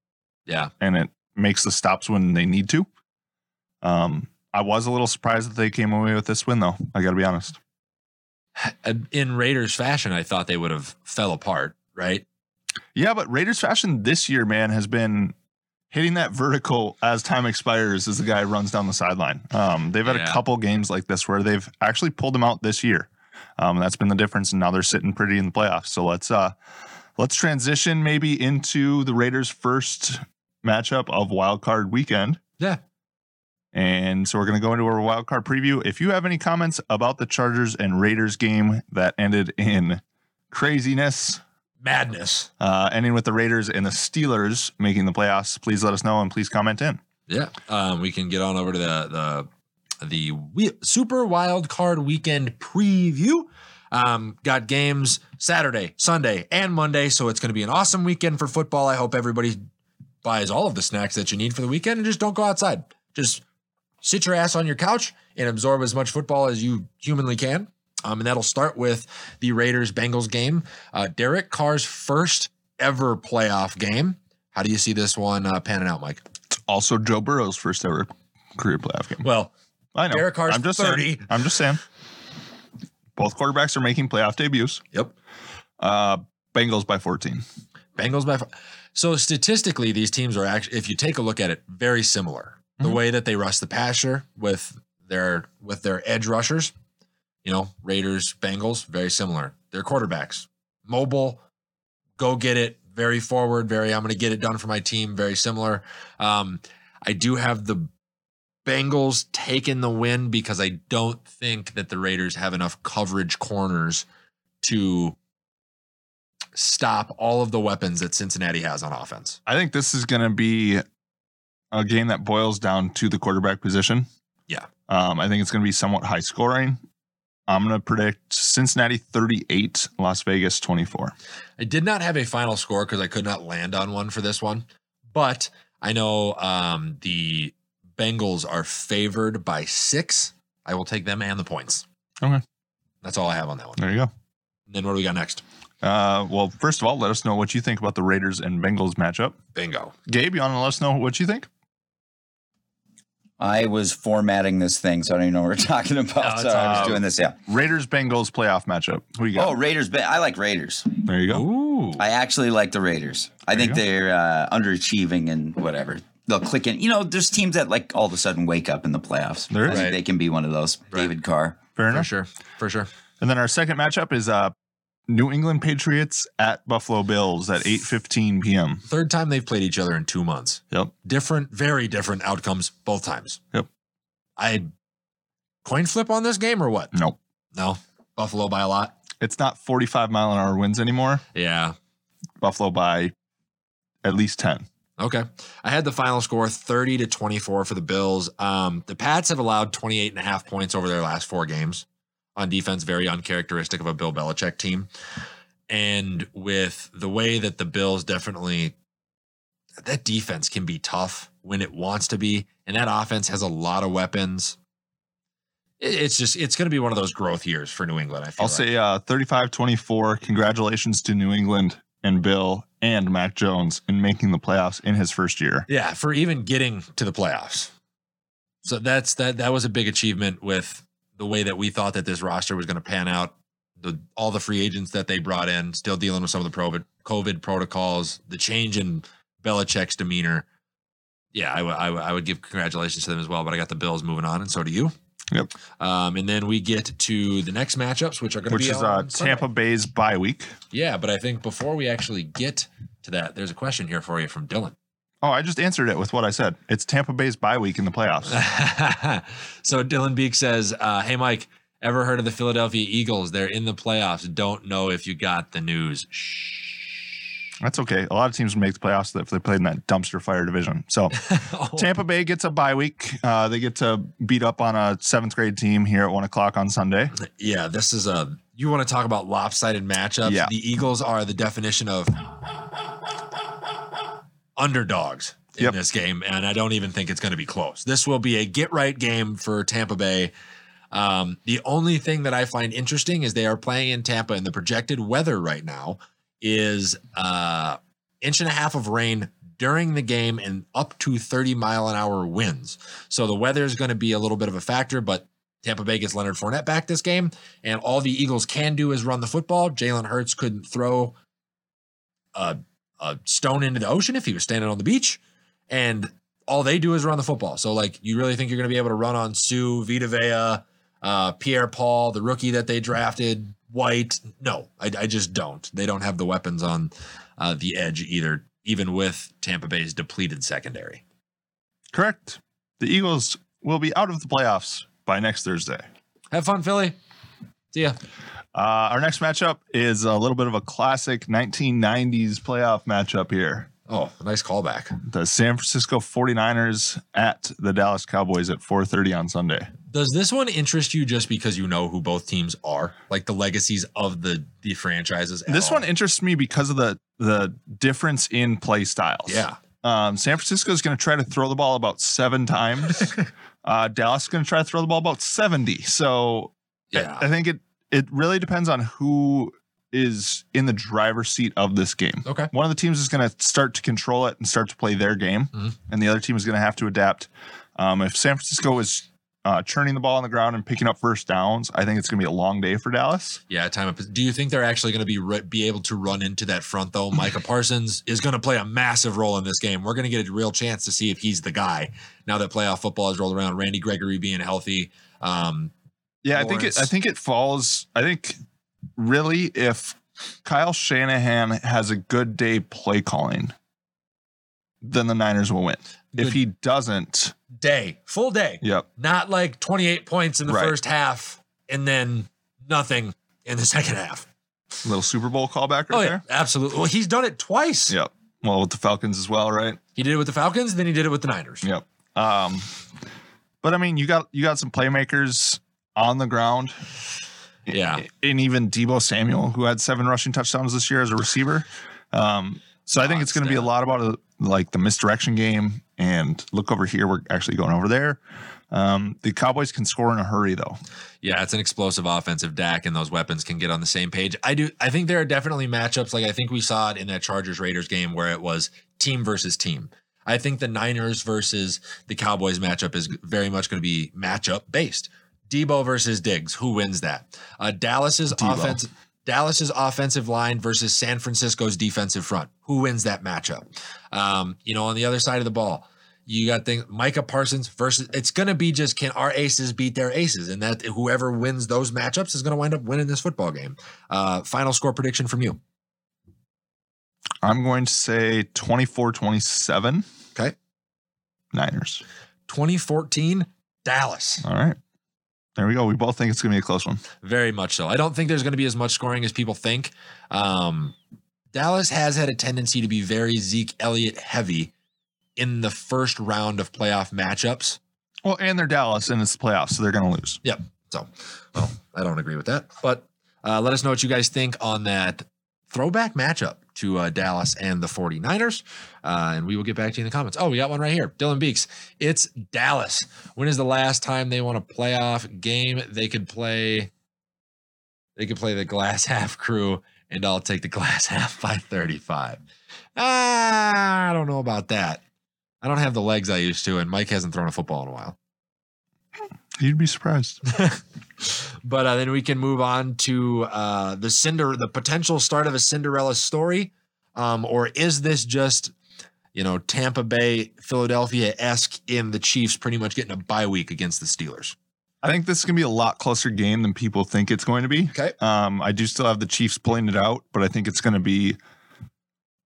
Yeah. and it makes the stops when they need to. Um, I was a little surprised that they came away with this win, though. I got to be honest. In Raiders fashion, I thought they would have fell apart, right? Yeah, but Raiders fashion this year, man, has been hitting that vertical as time expires as the guy runs down the sideline. Um, they've had Yeah. a couple games like this where they've actually pulled them out this year. Um, and that's been the difference. And now they're sitting pretty in the playoffs. So let's uh let's transition maybe into the Raiders' first matchup of wild card weekend. Yeah. And so we're going to go into our wild card preview. If you have any comments about the Chargers and Raiders game that ended in craziness, Madness. uh, ending with the Raiders and the Steelers making the playoffs, please let us know and please comment in. Yeah. Um, we can get on over to the the the we, Super Wild Card Weekend preview. Um, got games Saturday, Sunday, and Monday, so it's going to be an awesome weekend for football. I hope everybody buys all of the snacks that you need for the weekend and just don't go outside. Just sit your ass on your couch and absorb as much football as you humanly can. Um, and that'll start with the Raiders Bengals game. Uh, Derek Carr's first ever playoff game. How do you see this one uh, panning out, Mike? Also Joe Burrow's first ever career playoff game. Well, I know. Derek Carr's I'm just 30. Saying, I'm just saying. Both quarterbacks are making playoff debuts. yep. Uh, Bengals by 14. Bengals by five. So statistically, these teams are actually, if you take a look at it, very similar. The Mhm. way that they rush the passer with their with their edge rushers, you know, Raiders, Bengals, very similar. Their quarterbacks, mobile, go get it, very forward, very I'm going to get it done for my team, very similar. Um, I do have the Bengals taking the win because I don't think that the Raiders have enough coverage corners to stop all of the weapons that Cincinnati has on offense. I think this is going to be a game that boils down to the quarterback position. Yeah. Um, I think it's going to be somewhat high scoring. I'm going to predict Cincinnati 38, Las Vegas 24. I did not have a final score because I could not land on one for this one, but I know um, the Bengals are favored by six. I will take them and the points. Okay. That's all I have on that one. There you go. And then what do we got next? Uh, well, first of all, let us know what you think about the Raiders and Bengals matchup. Bingo. Gabe, you want to let us know what you think? I was formatting this thing, so I don't even know what we're talking about. No, it's so I was all- doing this. Yeah. Raiders Bengals playoff matchup. Who you Oh. Raiders. I like Raiders. there you go. Ooh. I actually like the Raiders. I There you think they're uh, underachieving and whatever. They'll click in. You know, there's teams that like all of a sudden wake up in the playoffs. There is. I think Right. They can be one of those. Right. David Carr. Fair for enough. sure. For sure. And then our second matchup is uh, New England Patriots at Buffalo Bills at 8:15 p.m. Third time they've played each other in two months. Yep. Different, very different outcomes both times. Yep. I coin flip on this game or what? Nope. No. Buffalo by a lot. It's not 45 mile an hour winds anymore. Yeah. Buffalo by at least 10. Okay. I had the final score 30 to 24 for the Bills. Um, the Pats have allowed 28 and a half points over their last four games on defense, very uncharacteristic of a Bill Belichick team. And with the way that the Bills definitely, that defense can be tough when it wants to be. And that offense has a lot of weapons. It's just, it's going to be one of those growth years for New England. I feel I'll like. say uh, 35-24. Congratulations to New England and Bill and Mac Jones in making the playoffs in his first year. Yeah, for even getting to the playoffs. So that's that that was a big achievement with the way that we thought that this roster was going to pan out. The all the free agents that they brought in, still dealing with some of the COVID COVID protocols, the change in Belichick's demeanor. Yeah, I would I would- I would give congratulations to them as well. But I got the Bills moving on, and so do you. Yep. Um, and then we get to the next matchups, which are going to Which be is uh. Tampa Bay's bye week. Yeah, but I think before we actually get to that, there's a question here for you from Dylan. Oh, I just answered it with what I said. It's Tampa Bay's bye week in the playoffs. so Dylan Beek says, uh, "Hey Mike, ever heard of the Philadelphia Eagles? They're in the playoffs. Don't know if you got the news." Shh. That's okay. A lot of teams make the playoffs if they played in that dumpster fire division. So Oh, Tampa Bay gets a bye week. Uh, they get to beat up on a seventh grade team here at one o'clock on Sunday. yeah, this is a. You want to talk about lopsided matchups? Yeah. The Eagles are the definition of underdogs. in Yep. this game, and I don't even think it's going to be close. This will be a get right game for Tampa Bay. Um, the only thing that I find interesting is they are playing in Tampa, and the projected weather right now is uh, inch and a half of rain during the game and up to 30 mile an hour winds. So the weather is going to be a little bit of a factor, but Tampa Bay gets Leonard Fournette back this game, and all the Eagles can do is run the football. Jalen Hurts couldn't throw a, a stone into the ocean if he was standing on the beach, and all they do is run the football. So, like, you really think you're going to be able to run on Suh, Vita Vea, uh, Pierre Paul, the rookie that they drafted, White? No, I, I just don't. They don't have the weapons on uh, the edge either, even with Tampa Bay's depleted secondary. Correct. The Eagles will be out of the playoffs by next Thursday. Have fun, Philly. See ya. Uh, our next matchup is a little bit of a classic 1990s playoff matchup here. Oh, nice callback. The San Francisco 49ers at the Dallas Cowboys at 4:30 on Sunday. Does this one interest you just because you know who both teams are, like the legacies of the the franchises? This all? one interests me because of the the difference in play styles. yeah, Um, San Francisco is going to try to throw the ball about seven times. uh, Dallas is going to try to throw the ball about 70. So I- yeah. I, think it it really depends on who is in the driver's seat of this game. Okay. One of the teams is going to start to control it and start to play their game, Mhm. and the other team is going to have to adapt. Um, if San Francisco is uh, churning the ball on the ground and picking up first downs, I think it's going to be a long day for Dallas. Yeah, time up. Do you think they're actually going to be re- be able to run into that front though? Micah Parsons is going to play a massive role in this game. We're going to get a real chance to see if he's the guy now that playoff football has rolled around. Randy Gregory being healthy. Um, Yeah, I think it. I think it falls. I think really if Kyle Shanahan has a good day play calling, then the Niners will win. Good. If he doesn't, day, full day, yep, not like 28 points in the Right. first half and then nothing in the second half. little Super Bowl callback right oh yeah, there. absolutely. Well, he's done it twice. Yep. Well, with the Falcons as well, right? He did it with the Falcons, then he did it with the Niners. Yep. Um, but I mean, you got you got some playmakers on the ground. Yeah. and even Deebo Samuel, who had seven rushing touchdowns this year as a receiver. Um, so I think it's going to be a lot about uh, like the misdirection game. And look over here, we're actually going over there. Um, the Cowboys can score in a hurry, though. Yeah, it's an explosive offensive Dak, and those weapons can get on the same page. I do. I think there are definitely matchups. Like I think we saw it in that Chargers Raiders game where it was team versus team. I think the Niners versus the Cowboys matchup is very much going to be matchup based. Deebo versus Diggs, who wins that? Uh, Dallas's Deebo. offense. Dallas's offensive line versus San Francisco's defensive front. Who wins that matchup? Um, you know, on the other side of the ball, you got things Micah Parsons versus it's gonna be just can our aces beat their aces, and that whoever wins those matchups is gonna wind up winning this football game. Uh, final score prediction from you. I'm going to say 24 27. Okay. Niners. 2014 Dallas. All right. There we go. We both think it's going to be a close one. Very much so. I don't think there's going to be as much scoring as people think. Um, Dallas has had a tendency to be very Zeke Elliott heavy in the first round of playoff matchups. Well, and they're Dallas, and it's the playoffs, so they're going to lose. Yep. So, well, I don't agree with that. But uh, let us know what you guys think on that throwback matchup to uh, Dallas and the 49ers. Uh, and we will get back to you in the comments. Oh, we got one right here. Dylan Beeks. It's Dallas. When is the last time they won a playoff game? They could play. They could play the glass half crew, and I'll take the glass half by 35. Ah, I don't know about that. I don't have the legs I used to, and Mike hasn't thrown a football in a while. You'd be surprised. but uh, then we can move on to uh, the cinder, the potential start of a Cinderella story, um, or is this just you know Tampa Bay, Philadelphia esque in the Chiefs pretty much getting a bye week against the Steelers? I think this is going to be a lot closer game than people think it's going to be. Okay, Um, I do still have the Chiefs pulling it out, but I think it's going to be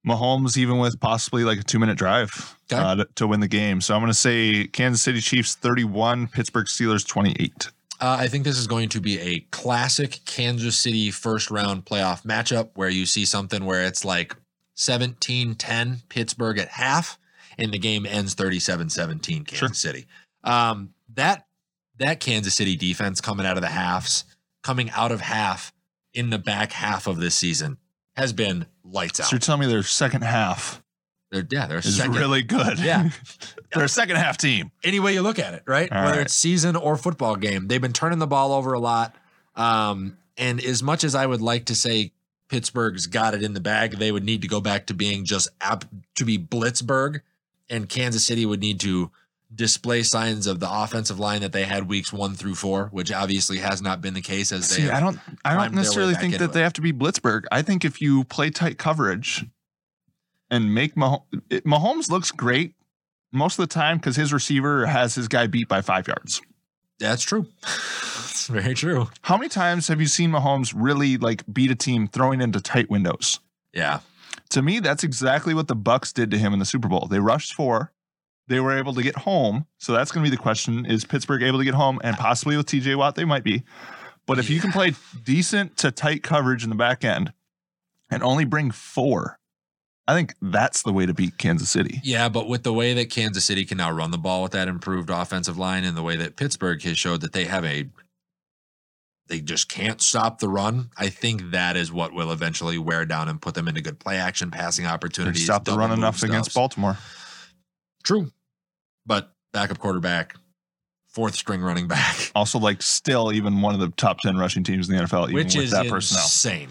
Mahomes, even with possibly like a two minute drive Okay. uh, to, to win the game. So I'm going to say Kansas City Chiefs 31, Pittsburgh Steelers 28. uh, I think this is going to be a classic Kansas City first round playoff matchup where you see something where it's like 17-10 Pittsburgh at half, and the game ends 37-17 Kansas Sure. City. Um, that that Kansas City defense coming out of the halves, coming out of half in the back half of this season has been lights So out. you're telling me their second half They're yeah, they're is second. really good. Yeah. they're a second half team. any way you look at it, right? All Whether right. it's season or football game, they've been turning the ball over a lot. Um, and as much as I would like to say Pittsburgh's got it in the bag, they would need to go back to being just ap- to be Blitzburgh, and Kansas City would need to display signs of the offensive line that they had weeks one through four, which obviously has not been the case as they. See, have- I don't, I don't necessarily think that they have to be Blitzburgh. I think if you play tight coverage and make Mah- it- Mahomes looks great most of the time because his receiver has his guy beat by five yards. That's true. It's very true. How many times have you seen Mahomes really like beat a team throwing into tight windows? Yeah. To me, that's exactly what the Bucs did to him in the Super Bowl. They rushed four. They were able to get home. So that's going to be the question: Is Pittsburgh able to get home? And possibly with TJ Watt, they might be. But if you can play decent to tight coverage in the back end and only bring four, I think that's the way to beat Kansas City. Yeah, but with the way that Kansas City can now run the ball with that improved offensive line and the way that Pittsburgh has showed that they have a they just can't stop the run. I think that is what will eventually wear down and put them into good play action passing opportunities. stopped the run enough against. Baltimore. True. But backup quarterback, fourth string running back, Also, like still even one of the top ten rushing teams in the NFL, even which with is that personnel. insane.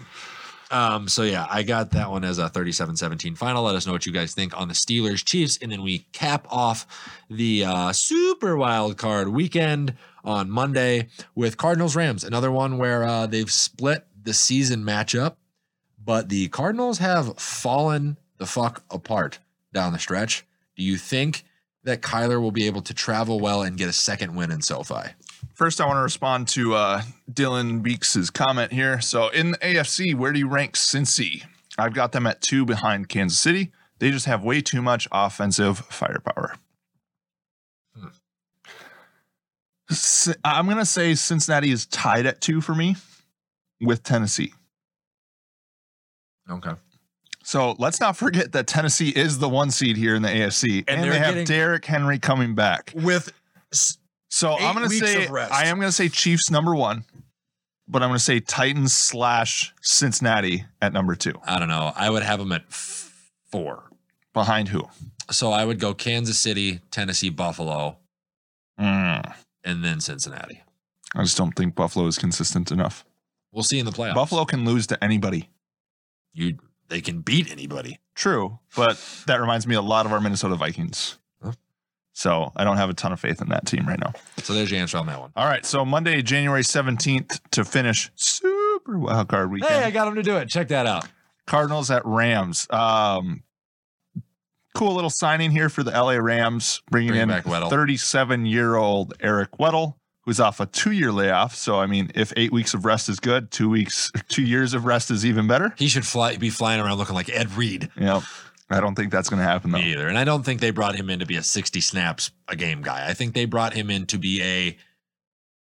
Um, so yeah, I got that one as a 37-17 final. Let us know what you guys think on the Steelers Chiefs, and then we cap off the uh, super wild card weekend on Monday with Cardinals Rams. Another one where uh, they've split the season matchup, but the Cardinals have fallen the fuck apart down the stretch. Do you think that Kyler will be able to travel well and get a second win in SoFi? First, I want to respond to uh, Dylan Beeks' comment here. So, in the AFC, where do you rank Cincy? I've got them at two behind Kansas City. They just have way too much offensive firepower. Hmm. C- I'm going to say Cincinnati is tied at two for me with Tennessee. Okay. So let's not forget that Tennessee is the one seed here in the AFC, And and, they're have Derrick Henry coming back. With So I'm going to say. I am going to say Chiefs number one, but I'm going to say Titans slash Cincinnati at number two. I don't know. I would have them at f- four. Behind who? So I would go Kansas City, Tennessee, Buffalo, Mm, and then Cincinnati. I just don't think Buffalo is consistent enough. We'll see in the playoffs. Buffalo can lose to anybody. you they can beat anybody. True, but that reminds me a lot of our Minnesota Vikings. So I don't have a ton of faith in that team right now. So there's your answer on that one. All right, so Monday, January 17th to finish super wild card weekend. Hey, I got him to do it. Check that out. Cardinals at Rams. Um, cool little signing here for the LA Rams, bringing Bring in 37 year old Eric Weddle, who's off a two year layoff. So, I mean, if eight weeks of rest is good, two weeks, two years of rest is even better. He should fly be flying around looking like Ed Reed. Know, I don't think that's going to happen though. Me either. And I don't think they brought him in to be a 60 snaps a game guy. I think they brought him in to be a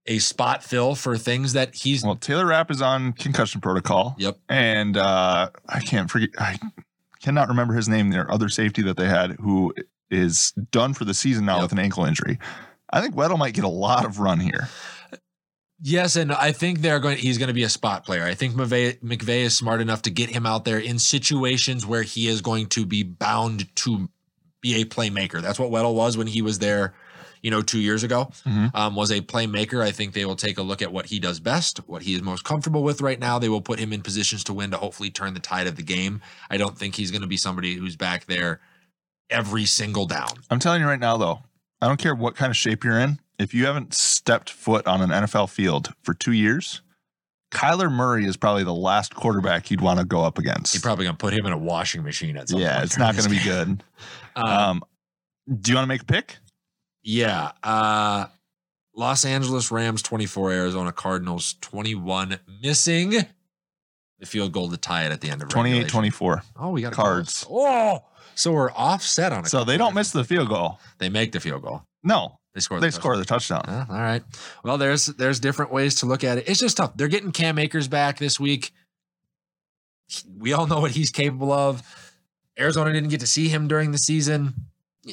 a spot fill for things that he's Well, Taylor Rapp is on concussion protocol. Yep. And uh, I can't forget, I cannot remember his name, their other safety that they had, who is done for the season now Yep. with an ankle injury. I think Weddle might get a lot of run here. Yes, and I think they're going. He's going to be a spot player. I think McVay, McVay is smart enough to get him out there in situations where he is going to be bound to be a playmaker. That's what Weddle was when he was there, you know, two years ago. Mhm. Um, was a playmaker. I think they will take a look at what he does best, what he is most comfortable with right now. They will put him in positions to win to hopefully turn the tide of the game. I don't think he's going to be somebody who's back there every single down. I'm telling you right now, though, I don't care what kind of shape you're in. If you haven't stepped foot on an NFL field for two years, Kyler Murray is probably the last quarterback you'd want to go up against. You're probably going to put him in a washing machine at some yeah, point Yeah, it's not going to be good. Um, Um, do you want to make a pick? Yeah. Uh Los Angeles Rams 24, Arizona Cardinals 21, missing the field goal to tie it at the end of 28 regulation. 24. Oh, we got Cards. Oh, so we're offset on it. So they don't miss the field goal. They make the field goal. No, They score. they the score the touchdown. Huh, all right. Well, there's there's different ways to look at it. It's just tough. They're getting Cam Akers back this week. We all know what he's capable of. Arizona didn't get to see him during the season.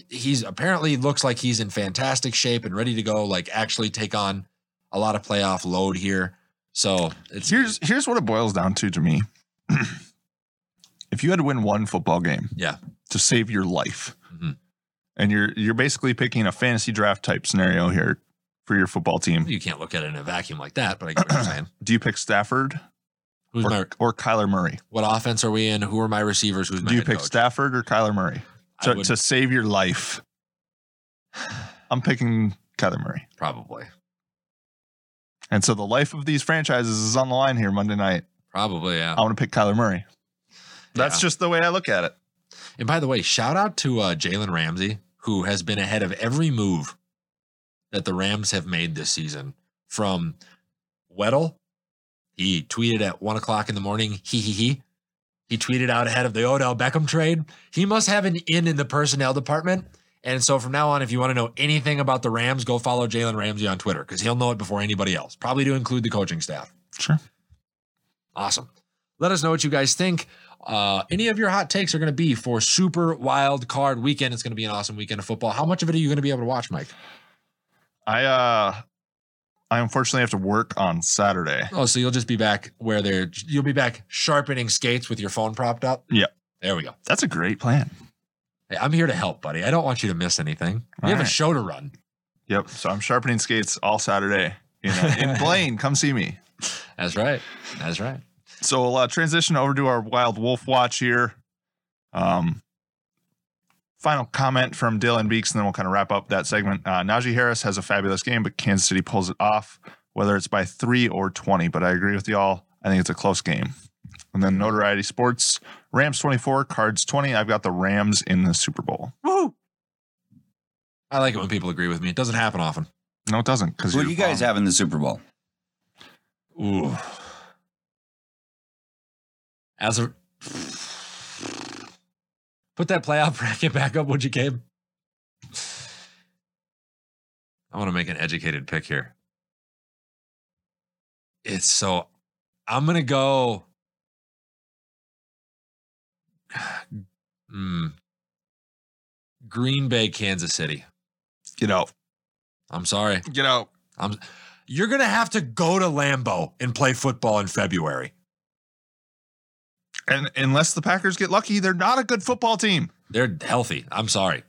He's apparently looks like he's in fantastic shape and ready to go. Like actually take on a lot of playoff load here. So it's Here's here's what it boils down to to me. if you had to win one football game, Yeah. To save your life. Mhm. And you're you're basically picking a fantasy draft type scenario here for your football team. You can't look at it in a vacuum like that, but I get what you're saying. Do you pick Stafford Who's or, my or Kyler Murray? what offense are we in? Who are my receivers? Who's Do you pick coach? Stafford or Kyler Murray to, would- to save your life? I'm picking Kyler Murray. Probably. And so the life of these franchises is on the line here Monday night. Probably, yeah. I want to pick Kyler Murray. That's Yeah. just the way I look at it. And by the way, shout out to uh, Jalen Ramsey, who has been ahead of every move that the Rams have made this season. From Weddle, he tweeted at one o'clock in the morning, he he he. He tweeted out ahead of the Odell Beckham trade. He must have an in in the personnel department. And so from now on, if you want to know anything about the Rams, go follow Jalen Ramsey on Twitter because he'll know it before anybody else, probably to include the coaching staff. Sure. Awesome. Let us know what you guys think. Uh, any of your hot takes are going to be for Super Wild Card Weekend. It's going to be an awesome weekend of football. How much of it are you going to be able to watch, Mike? I uh I unfortunately have to work on Saturday. Oh, so you'll just be back where they're. You'll be back sharpening skates with your phone propped up. Yeah, There we go. That's a great plan. Hey, I'm here to help, buddy. I don't want you to miss anything. We All have a show to run. Yep. So I'm sharpening skates all Saturday in, uh, in Blaine. Come see me. That's right. That's right. So we'll uh, transition over to our Wild Wolf Watch here. Um, final comment from Dylan Beeks, and then we'll kind of wrap up that segment. Uh, Najee Harris has a fabulous game, but Kansas City pulls it off, whether it's by three or 20. But I agree with y'all. I think it's a close game. And then Notoriety Sports, Rams 24, Cards 20. I've got the Rams in the Super Bowl. Woo! I like it when people agree with me. It doesn't happen often. No, it doesn't. Because Who do you guys have in the Super Bowl? Ooh. As a put that playoff bracket back up, would you, Gabe? I want to make an educated pick here. It's so I'm gonna go. Mm. Green Bay, Kansas City. Get out. I'm sorry. Get out. I'm you're gonna have to go to Lambeau and play football in February. And unless the Packers get lucky, they're not a good football team. They're healthy. I'm sorry.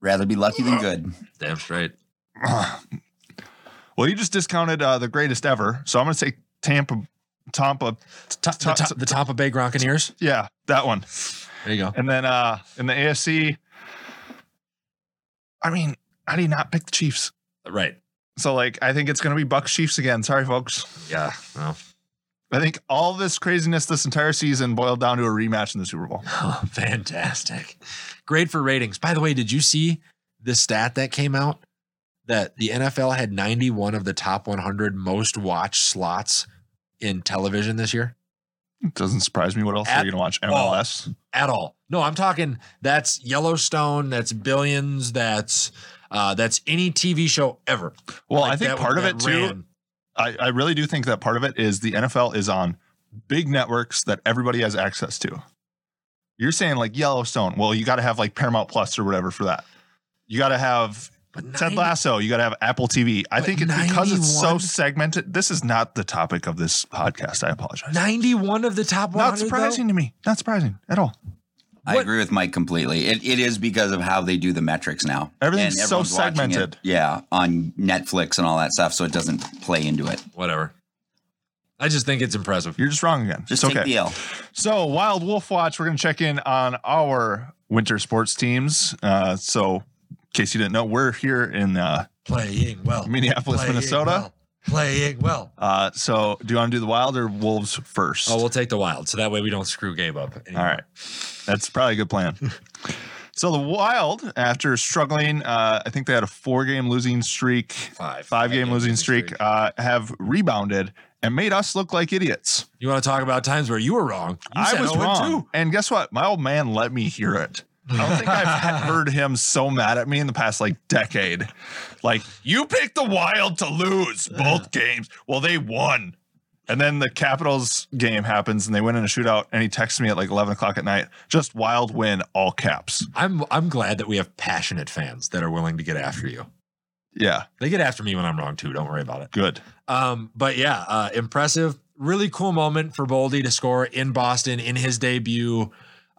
Rather be lucky than good. Damn straight. well, you just discounted uh, the greatest ever. So I'm going to say Tampa. Tampa. Ta- the, Ta- Ta- the Tampa Bay Gronkaneers. Yeah, that one. There you go. And then uh, in the AFC, I mean, how do you not pick the Chiefs? Right. So, like, I think it's going to be Bucs Chiefs again. Sorry, folks. Yeah. Well, I think all this craziness this entire season boiled down to a rematch in the Super Bowl. oh, fantastic. Great for ratings. By the way, did you see the stat that came out that the NFL had 91 of the top 100 most watched slots in television this year? It doesn't surprise me. What else At are you going to watch? all. MLS? at all. No, I'm talking that's Yellowstone, that's Billions, that's uh that's any TV show ever. Well, Like I think part of it too. I, I really do think that part of it is the NFL is on big networks that everybody has access to. You're saying like Yellowstone. Well, you got to have like Paramount Plus or whatever for that. You got to have But Ted 90 Lasso. You got to have Apple TV. I think it's because it's so segmented. This is not the topic of this podcast. I apologize. 91 of the top 100 Not surprising to me. Not surprising at all. I What- agree with Mike completely. It, it is because of how they do the metrics now. Everything's And so everyone's watching it, segmented. yeah, on Netflix and all that stuff, so it doesn't play into it. Whatever. I just think it's impressive. You're just wrong again. Just it's take okay. the L. So, Wild Wolf Watch, we're going to check in on our winter sports teams. Uh, so, in case you didn't know, we're here in uh, Playing well. Minneapolis, Playing Minnesota. well. Playing well. Uh, so, do you want to do the Wild or Wolves first? Oh, we'll take the wild. So that way we don't screw Gabe up. All anymore. right. That's probably a good plan. so, the Wild, after struggling, uh, I think they had a four game losing streak, Five. five game losing streak, Uh, have rebounded and made us look like idiots. You want to talk about times where you were wrong? You I said was wrong. 2. And guess what? My old man let me hear it. I don't think I've heard him so mad at me in the past like decade. Like, you picked the Wild to lose both games. Well, they won. And then the Capitals game happens and they win in a shootout. And he texts me at like 11 o'clock at night, just wild win, all caps. I'm I'm glad that we have passionate fans that are willing to get after you. Yeah, They get after me when I'm wrong too. Don't worry about it. good. Um, but yeah, uh, impressive. Really cool moment for Boldy to score in Boston in his debut.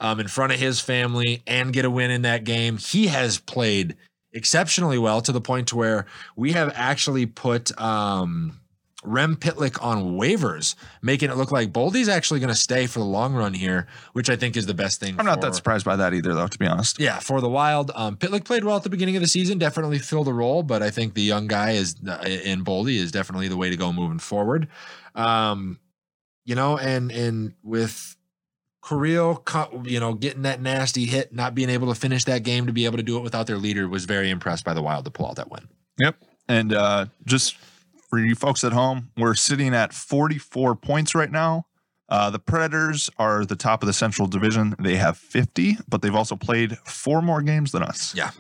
Um, in front of his family and get a win in that game. He has played exceptionally well to the point to where we have actually put um, Rem Pitlick on waivers, making it look like Boldy's actually going to stay for the long run here, which I think is the best thing. I'm not for- that surprised by that either, though. To be honest, yeah, for the Wild, um, Pitlick played well at the beginning of the season. Definitely filled a role, but I think the young guy is uh, in Boldy is definitely the way to go moving forward. Um, you know, and and with Carrillo, you know, getting that nasty hit, not being able to finish that game to be able to do it without their leader was very impressed by the Wild to pull out that win. Yep. And uh, just for you folks at home, we're sitting at 44 points right now. Uh, the Predators are the top of the Central Division. They have 50, but they've also played four more games than us. Yeah.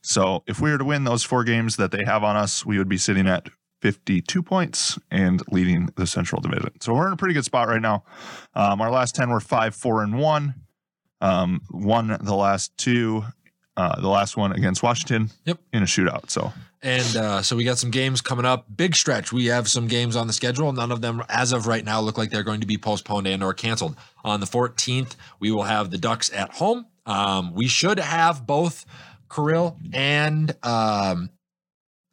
So if we were to win those four games that they have on us, we would be sitting at 52 points and leading the Central Division. So we're in a pretty good spot right now. Um, our last 10 were five, four, and one. Um, won the last two. Uh, the last one against Washington. Yep. In a shootout. So And uh, so we got some games coming up. Big stretch. We have some games on the schedule. None of them, as of right now, look like they're going to be postponed and or canceled. On the 14th, we will have the Ducks at home. Um, we should have both Kirill and um,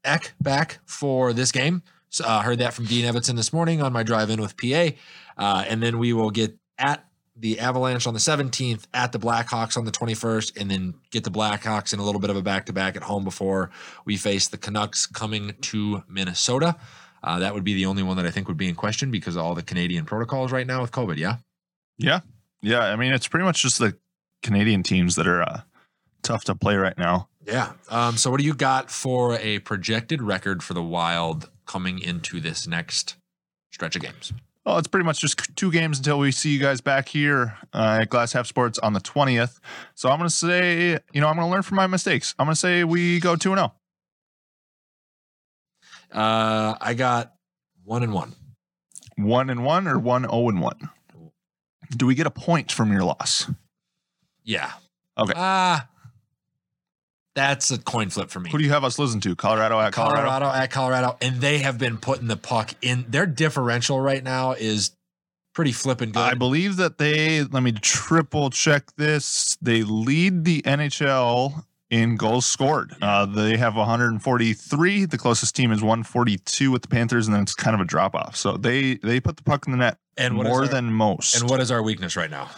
Ek back for this game. So, uh, heard that from Dean Evason this morning on my drive in with PA. Uh, and then we will get at the Avalanche on the 17th, at the Blackhawks on the 21st, and then get the Blackhawks in a little bit of a back to back at home before we face the Canucks coming to Minnesota. Uh, that would be the only one that I think would be in question because of all the Canadian protocols right now with COVID. Yeah. Yeah. Yeah. I mean, it's pretty much just the Canadian teams that are uh, tough to play right now. Yeah. Um, so, what do you got for a projected record for the Wild coming into this next stretch of games? Well, it's pretty much just two games until we see you guys back here uh, at Glass Half Sports on the 20th. So I'm going to say, you know, I'm going to learn from my mistakes. I'm going to say we go 2 0. Uh, I got one and one. 1 and 1 or 1 0 and 1. Do we get a point from your loss? Yeah. Okay. Ah, that's a coin flip for me. Who do you have us listen to? Colorado at Colorado? Colorado at Colorado, and they have been putting the puck in. Their differential right now is pretty flipping good. I believe that they, let me triple check this. They lead the NHL in goals scored. Uh, they have 143. The closest team is 142 with the Panthers, and then it's kind of a drop off. So they they put the puck in the net and more our- than most. and what is our weakness right now?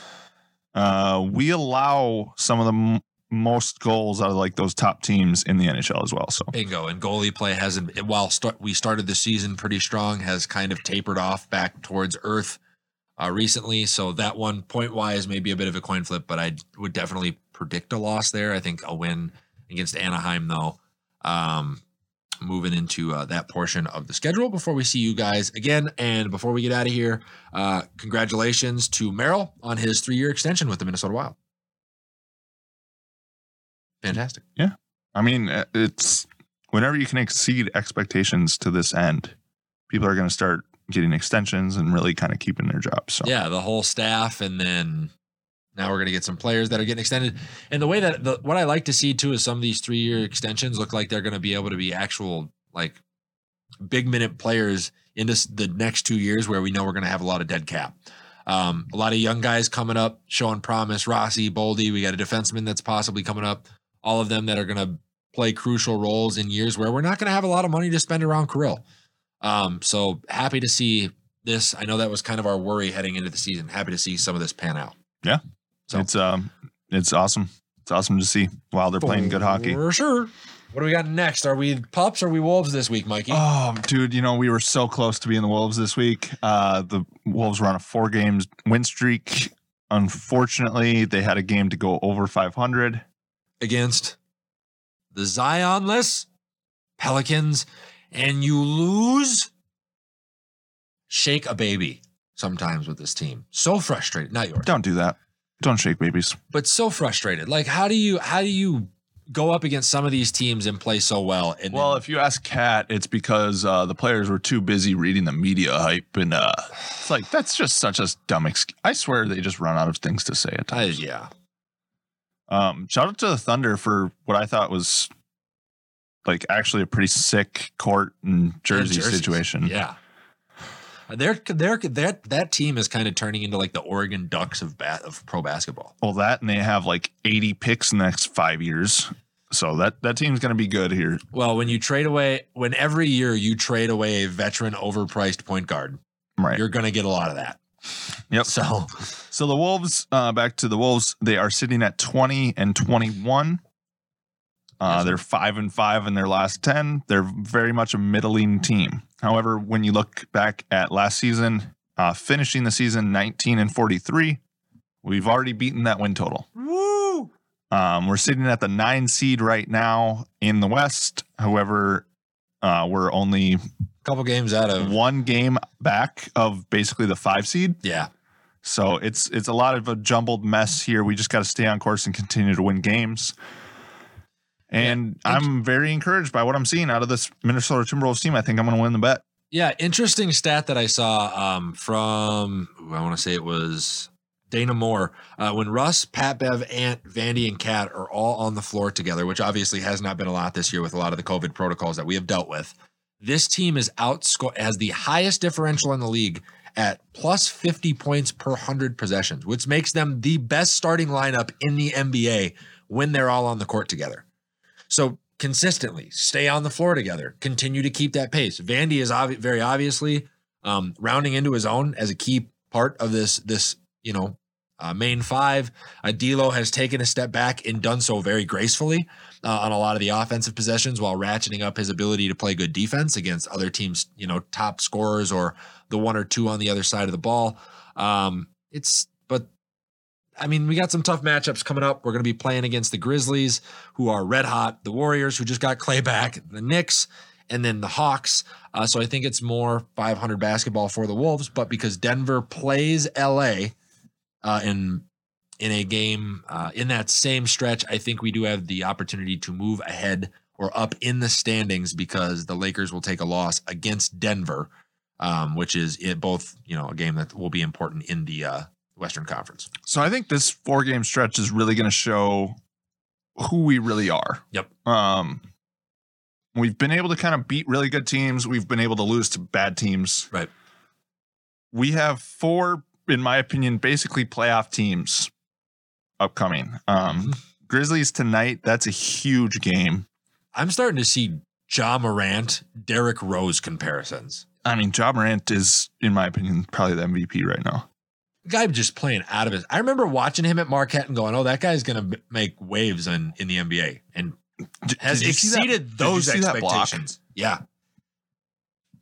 uh, we allow some of the most goals out of like those top teams in the NHL as well. So Bingo. And goalie play hasn't. While we started the season pretty strong, has kind of tapered off back towards earth uh, recently. So that one point wise may be a bit of a coin flip, but I would definitely predict a loss there. I think a win against Anaheim though. Um, moving into uh, that portion of the schedule before we see you guys again. And before we get out of here, uh, congratulations to Merrill on his three year extension with the Minnesota Wild. Fantastic. Yeah. I mean, uh, it's whenever you can exceed expectations to this end, people are going to start getting extensions and really kind of keeping their jobs. So Yeah, the whole staff, and then now we're going to get some players that are getting extended. And the way that the, what I like to see too is some of these three year extensions look like they're going to be able to be actual like big minute players into s- the next two years where we know we're going to have a lot of dead cap. Um, a lot of young guys coming up, showing promise. Rossi, Boldy, we got a defenseman that's possibly coming up. All of them that are going to play crucial roles in years where we're not going to have a lot of money to spend around Kirill. Um, so happy to see this. I know that was kind of our worry heading into the season. Happy to see some of this pan out. Yeah. So- it's um, it's awesome. It's awesome to see while they're playing good hockey. For sure. What do we got next? Are we pups or are we wolves this week, Mikey? Oh, dude, you know we were so close to being the Wolves this week. Uh, the Wolves were on a four games win streak. Unfortunately, they had a game to go over 500. Against the Zionless Pelicans, and you lose. Shake a baby sometimes with this team. So frustrated. Not yours. Don't do that. Don't shake babies. but so frustrated. Like, how do you how do you go up against some of these teams and play so well? And Well, then- if you ask Kat, it's because uh, the players were too busy reading the media hype, and uh, it's like that's just such a dumb excuse. I swear they just run out of things to say at I, times. yeah, Um, shout out to the Thunder for what I thought was like actually a pretty sick court and jersey jerseys. situation. yeah. They're they're that that team is kind of turning into like the Oregon Ducks of ba- of pro basketball. Well, that and they have like 80 picks in the next five years. So that that team's going to be good here. Well, when you trade away, when every year you trade away a veteran, overpriced point guard, Right. you're going to get a lot of that. Yep. So So the Wolves, uh, back to the Wolves, they are sitting at 20 and 21. Uh, they're five and five in their last 10. They're very much a middling team. However, when you look back at last season, uh, finishing the season 19 and 43, we've already beaten that win total. woo. Um, we're sitting at the nine seed right now in the West. However, uh, we're only couple games out of one game back of basically the five seed. yeah. So it's it's a lot of a jumbled mess here. We just got to stay on course and continue to win games. And Yeah. I'm very encouraged by what I'm seeing out of this Minnesota Timberwolves team. I think I'm going to win the bet. Yeah, interesting stat that I saw um, from I want to say it was Dane Moore uh, when Russ, Pat Bev, Ant, Vandy, and Cat are all on the floor together, which obviously has not been a lot this year with a lot of the COVID protocols that we have dealt with. This team is outscore has the highest differential in the league at plus 50 points per 100 possessions, which makes them the best starting lineup in the NBA when they're all on the court together. So consistently stay on the floor together, continue to keep that pace. Vandy is obvi- very obviously um, rounding into his own as a key part of this this you know uh, main five. D'Lo has taken a step back and done so very gracefully uh, on a lot of the offensive possessions, while ratcheting up his ability to play good defense against other teams, you know, top scorers or the one or two on the other side of the ball. Um, it's but I mean, we got some tough matchups coming up. We're going to be playing against the Grizzlies, who are red hot, the Warriors, who just got Clay back, the Knicks, and then the Hawks. Uh, so I think it's more 500 basketball for the Wolves. But because Denver plays LA uh, in in a game uh, in that same stretch, I think we do have the opportunity to move ahead or up in the standings because the Lakers will take a loss against Denver, um, which is it both you know a game that will be important in the uh, Western Conference. So I think this four game stretch is really going to show who we really are. Yep. Um, we've been able to kind of beat really good teams. We've been able to lose to bad teams. Right. We have four, in my opinion, basically playoff teams upcoming. Um, Mhm. Grizzlies tonight. That's a huge game. I'm starting to see Ja Morant, Derrick Rose comparisons. I mean, Ja Morant is, in my opinion, probably the MVP right now. Guy just playing out of his. I remember watching him at Marquette and going, "Oh, that guy's going to make waves in in the NBA," and has did exceeded those see that block? expectations. Yeah,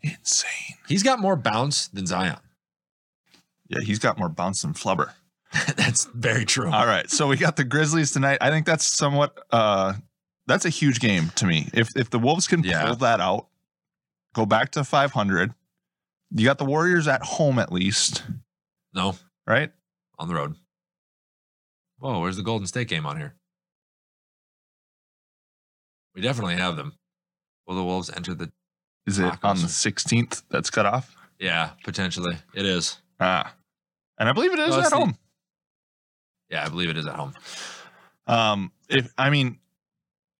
Insane. he's got more bounce than Zion. Yeah, he's got more bounce than Flubber. That's very true. All right. So we got the Grizzlies tonight. I think that's somewhat uh that's a huge game to me. If if the Wolves can Yeah. pull that out, go back to 500. You got the Warriors at home at least, No, right? on the road. Whoa, where's the Golden State game on here? We definitely have them. Will the Wolves enter the? Is it on the 16th that's cut off? Yeah, potentially. It is. Ah. And I believe it is No, at the- home. Yeah, I believe it is at home. Um if I mean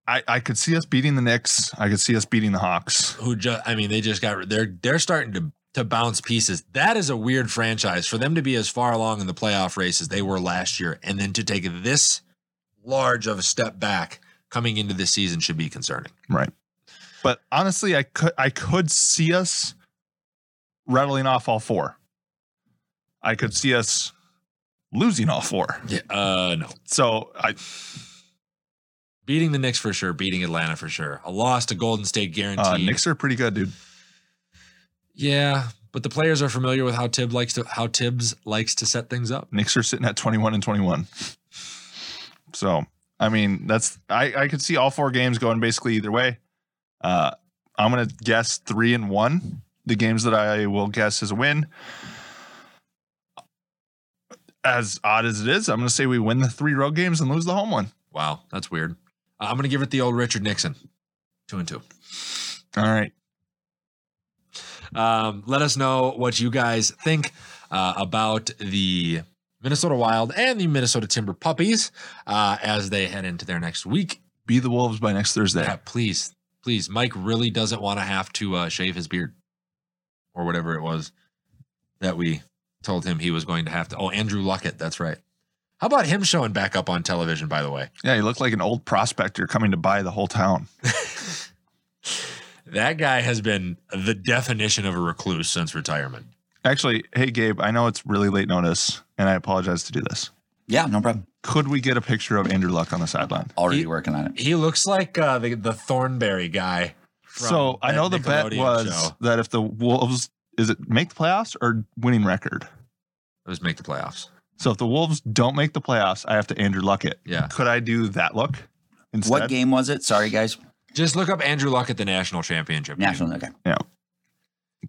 I, I could see us beating the Knicks. I could see us beating the Hawks. who just I mean they just got they're they're starting to to bounce pieces. That is a weird franchise for them to be as far along in the playoff race as they were last year and then to take this large of a step back coming into this season should be concerning. Right. But honestly, I could I could see us rattling off all four. I could see us losing all four. Yeah, uh no. So I Beating the Knicks for sure, beating Atlanta for sure. A loss to Golden State guaranteed. uh, Knicks are pretty good, dude. yeah, but the players are familiar with how Thibs likes to how Thibs likes to set things up. Knicks are sitting at twenty one and twenty one. So I mean, that's I I could see all four games going basically either way. Uh, I'm gonna guess three and one. The games that I will guess is a win. As odd as it is, I'm gonna say we win the three road games and lose the home one. Wow, that's weird. Uh, I'm going to give it the old Richard Nixon. 2 and 2. All right. Um, let us know what you guys think uh, about the Minnesota Wild and the Minnesota Timber Puppies uh, as they head into their next week. Be the Wolves by next Thursday. Yeah, please, please. Mike really doesn't want to have to uh, shave his beard or whatever it was. that we told him he was going to have to. Oh, Andrew Luckett. That's right. How about him showing back up on television, by the way? Yeah, he looked like an old prospector coming to buy the whole town. That guy has been the definition of a recluse since retirement. Actually, hey Gabe, I know it's really late notice, and I apologize to do this. Yeah, no problem. Could we get a picture of Andrew Luck on the sideline? Already He- working on it. He looks like uh, the the Thornberry guy. from So I know the bet was show. that if the Wolves is it make the playoffs or winning record. It was make the playoffs. So if the Wolves don't make the playoffs, I have to Andrew Luck it. Yeah. Could I do that look instead? What game was it? Sorry, guys. Just look up Andrew Luck at the national championship. game. National. Okay. Yeah.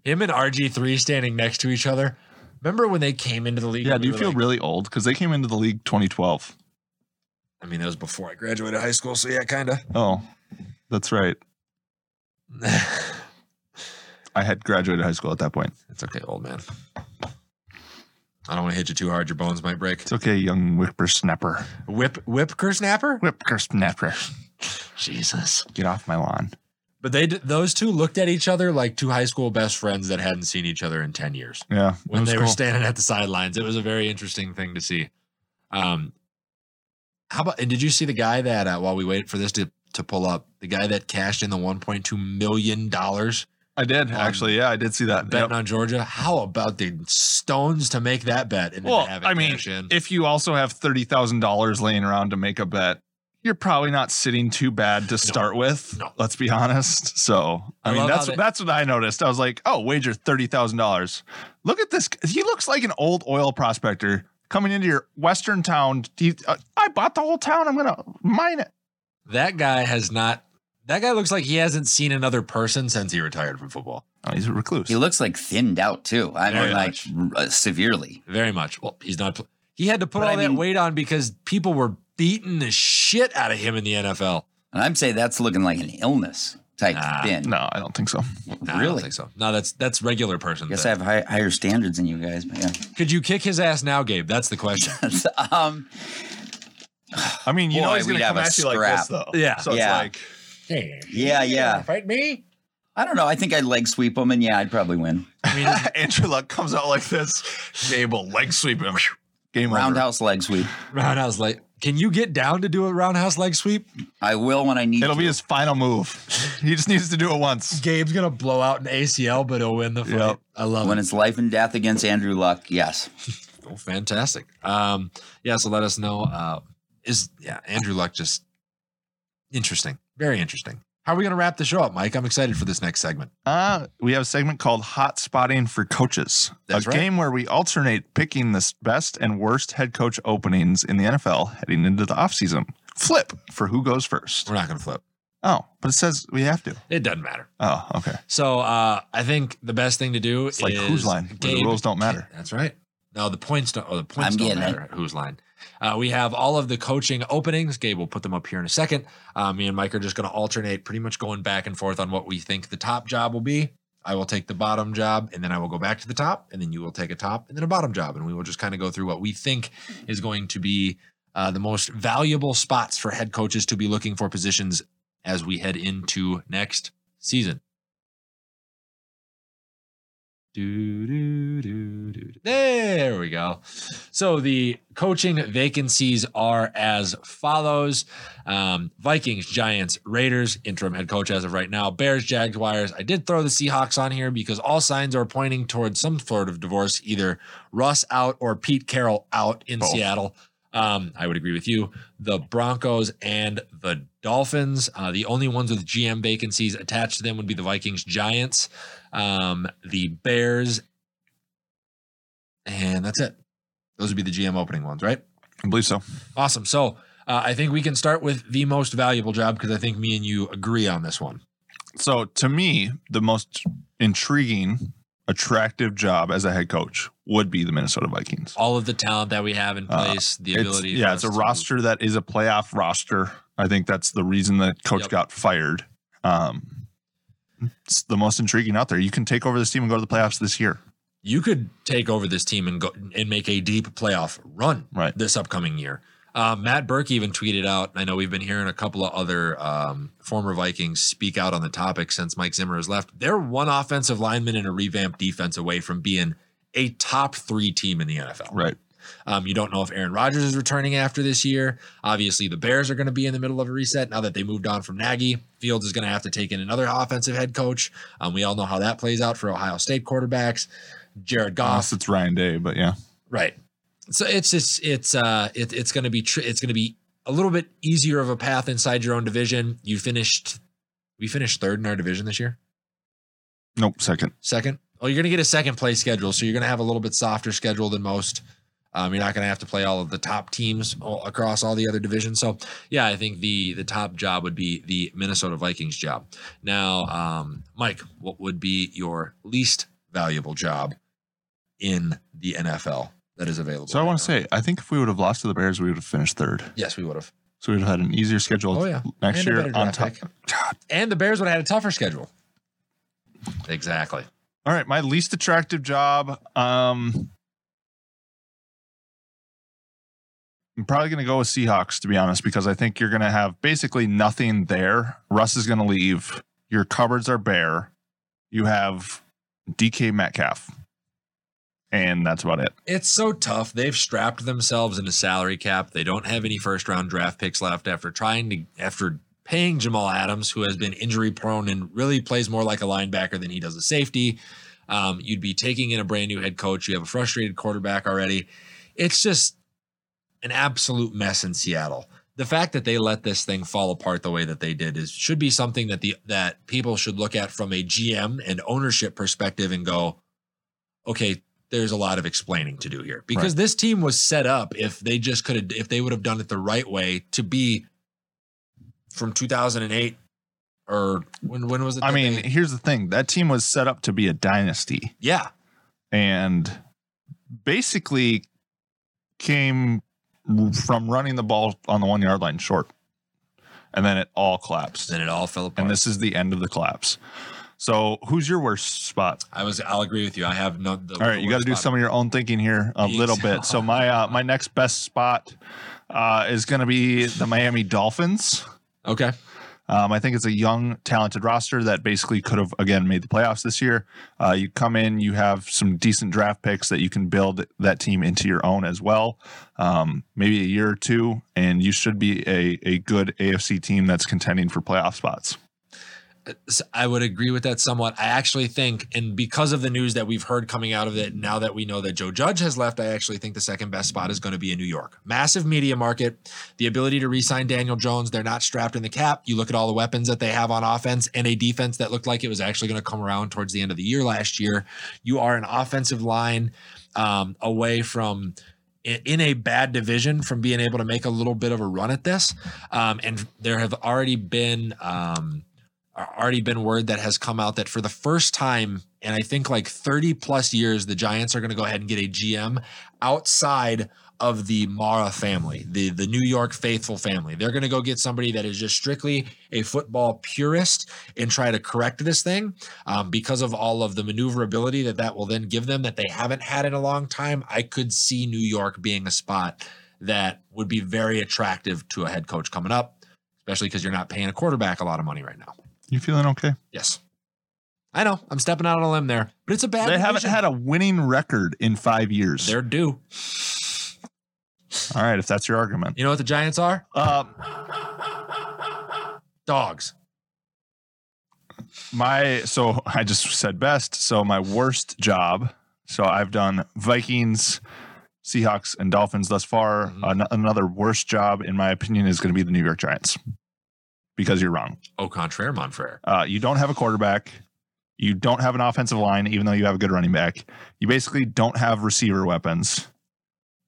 Him and RG3 standing next to each other. Remember when they came into the league? Yeah, and do you feel like- really old? Because they came into the league 2012. I mean, that was before I graduated high school, so yeah, kind of. Oh, that's right. I had graduated high school at that point. it's okay, old man. I don't want to hit you too hard; your bones might break. It's okay, young whippersnapper. Whip, whip, snapper. Whippersnapper. Jesus. Get off my lawn. But they, those two looked at each other like two high school best friends that hadn't seen each other in ten years. Yeah. when they were standing at the sidelines. It was a very interesting thing to see. Um, how about and did you see the guy that uh, while we waited for this to to pull up, the guy that cashed in the 1.2 million dollars I did actually. Yeah, I did see that. betting Yep. on Georgia? How about the stones to make that bet and Well, have it I mean, in? if you also have thirty thousand dollars laying around to make a bet, you're probably not sitting too bad to start with. No. Let's be honest. So I I, mean, that's they- that's what I noticed. I was like, oh, wager thirty thousand dollars. Look at this. He looks like an old oil prospector coming into your western town. Uh, I bought the whole town. I'm gonna mine it. that guy has not. That guy looks like he hasn't seen another person since he retired from football. Oh, he's a recluse. He looks like thinned out too. I Very mean, like uh, severely. Very much. Well, he's not. He had to put But all I that mean- weight on because people were beating the shit out of him in the NFL. And I'm saying that's looking like an illness type Nah. thin. no, I don't think so. No, I don't Really? think so. No, that's that's regular person. I guess thing. I have high, higher standards than you guys, but yeah. Could you kick his ass now, Gabe? That's the question. um, I mean, you know he's gonna we'd have come a at you like this though. Yeah. So it's Yeah. Like Yeah, yeah. Fight me. I don't know. I think I'd leg sweep him, and yeah, I'd probably win. I mean, Andrew Luck comes out like this. Gabe will leg sweep him. Game over. Roundhouse leg sweep. roundhouse leg. Can you get down to do a roundhouse leg sweep? I will when I need. It'll to. be his final move. He just needs to do it once. Gabe's gonna blow out an ACL, but he'll win the fight. Yep. I love when it. it's life and death against Andrew Luck. Yes. Oh, fantastic. Um, yeah. So let us know. Uh, is yeah, Andrew Luck just interesting, very interesting. How are we gonna wrap the show up, Mike? I'm excited for this next segment. Uh, we have a segment called Hot Spotting for Coaches, That's a right. game where we alternate picking the best and worst head coach openings in the NFL heading into the offseason. Flip for who goes first. We're not gonna flip. Oh, but it says we have to. It doesn't matter. Oh, okay. So uh, I think the best thing to do It's like is whose line, where the rules don't matter. That's right. No, the points don't. Oh, the points I'm don't getting matter. At whose line? Uh, we have all of the coaching openings. Gabe will put them up here in a second. Uh, me and Mike are just going to alternate, pretty much going back and forth on what we think the top job will be. I will take the bottom job, and then I will go back to the top, and then you will take a top, and then a bottom job, and we will just kind of go through what we think is going to be uh, the most valuable spots for head coaches to be looking for positions as we head into next season. Do, do, do, do. There we go. So the coaching vacancies are as follows um, Vikings, Giants, Raiders, interim head coach as of right now, Bears, Jaguars. I did throw the Seahawks on here because all signs are pointing towards some sort of divorce, either Russ out or Pete Carroll out in Both. Seattle. Um, I would agree with you. The Broncos and the Dolphins. Uh, the only ones with GM vacancies attached to them would be the Vikings, Giants, um, the Bears, and that's it. Those would be the GM opening ones, right? I believe so. Awesome. So uh, I think we can start with the most valuable job because I think me and you agree on this one. So to me, the most intriguing, attractive job as a head coach would be the Minnesota Vikings. All of the talent that we have in Uh, place, the It's- ability. yeah, it's a roster that is a playoff roster. I think that's the reason that coach Yep. got fired. Um, it's the most intriguing out there. You can take over this team and go to the playoffs this year. You could take over this team and go and make a deep playoff run Right. this upcoming year. Um, Matt Birk even tweeted out. I know we've been hearing a couple of other um, former Vikings speak out on the topic since Mike Zimmer has left. They're one offensive lineman and a revamped defense away from being a top three team in the NFL. Right. Um, you don't know if Aaron Rodgers is returning after this year. Obviously, the Bears are going to be in the middle of a reset now that they moved on from Nagy. Fields is going to have to take in another offensive head coach. Um, we all know how that plays out for Ohio State quarterbacks. Jared Goff. Unless it's Ryan Day, but yeah. Right. So it's just it's uh it, it's going to be tr- it's going to be a little bit easier of a path inside your own division. You finished we finished third in our division this year. Nope. Second. Second. Oh, you're going to get a second place schedule, so you're going to have a little bit softer schedule than most. Um, you're not going to have to play all of the top teams all, across all the other divisions. So, yeah, I think the the top job would be the Minnesota Vikings job. Now, um, Mike, what would be your least valuable job in the NFL that is available? So I right want to say, I think if we would have lost to the Bears, we would have finished third. yes, we would have. So we would have had an easier schedule Oh, yeah. next And year on top. And the Bears would have had a tougher schedule. Exactly. All right, my least attractive job. Um, I'm probably going to go with Seahawks to be honest, because I think you're going to have basically nothing there. Russ is going to leave. Your cupboards are bare. You have DK Metcalf, and that's about it. It's so tough. They've strapped themselves in a salary cap. They don't have any first round draft picks left after trying to after paying Jamal Adams, who has been injury prone and really plays more like a linebacker than he does a safety. Um, you'd be taking in a brand new head coach. You have a frustrated quarterback already. It's just an absolute mess in Seattle. The fact that they let this thing fall apart the way that they did is should be something that the that people should look at from a GM and ownership perspective and go, okay, there's a lot of explaining to do here. Because this team was set up if they just could have if they would have done it the right way to be from 2008 or when when was it I mean, they- here's the thing: that team was set up to be a dynasty, yeah. And basically came from running the ball on the one yard line short, and then it all collapsed. then it all fell apart. And this is the end of the collapse. So, who's your worst spot? I was I'll agree with you I have no the, All right, you got to do some of your own thinking here a little bit. So, my uh, my next best spot uh, is going to be the Miami Dolphins. okay Um, I think it's a young, talented roster that basically could have again made the playoffs this year. Uh, you come in, you have some decent draft picks that you can build that team into your own as well. Um, maybe a year or two, and you should be a a good AFC team that's contending for playoff spots. I would agree with that somewhat. I actually think, and because of the news that we've heard coming out of it, now that we know that Joe Judge has left, I actually think the second best spot is going to be in New York. Massive media market, the ability to re-sign Daniel Jones. They're not strapped in the cap. You look at all the weapons that they have on offense and a defense that looked like it was actually going to come around towards the end of the year last year. You are an offensive line um, away from in a bad division from being able to make a little bit of a run at this. Um, and there have already been um, already been word that has come out that for the first time in I think like 30 plus years, the Giants are going to go ahead and get a GM outside of the Mara family, the the New York faithful family. They're going to go get somebody that is just strictly a football purist and try to correct this thing um, because of all of the maneuverability that that will then give them that they haven't had in a long time. I could see New York being a spot that would be very attractive to a head coach coming up, especially because you're not paying a quarterback a lot of money right now. You feeling okay? Yes. I know. I'm stepping out on a limb there, but it's a bad. They haven't had a winning record in five years. They're due. All right, if that's your argument. You know what the Giants are? Uh, Dogs. my so I just said best. So my worst job. So I've done Vikings, Seahawks, and Dolphins thus far. Mhm. An- another worst job, in my opinion, is going to be the New York Giants. Because you're wrong. Au contraire, Monfrere. Uh, you don't have a quarterback. You don't have an offensive line, even though you have a good running back. You basically don't have receiver weapons.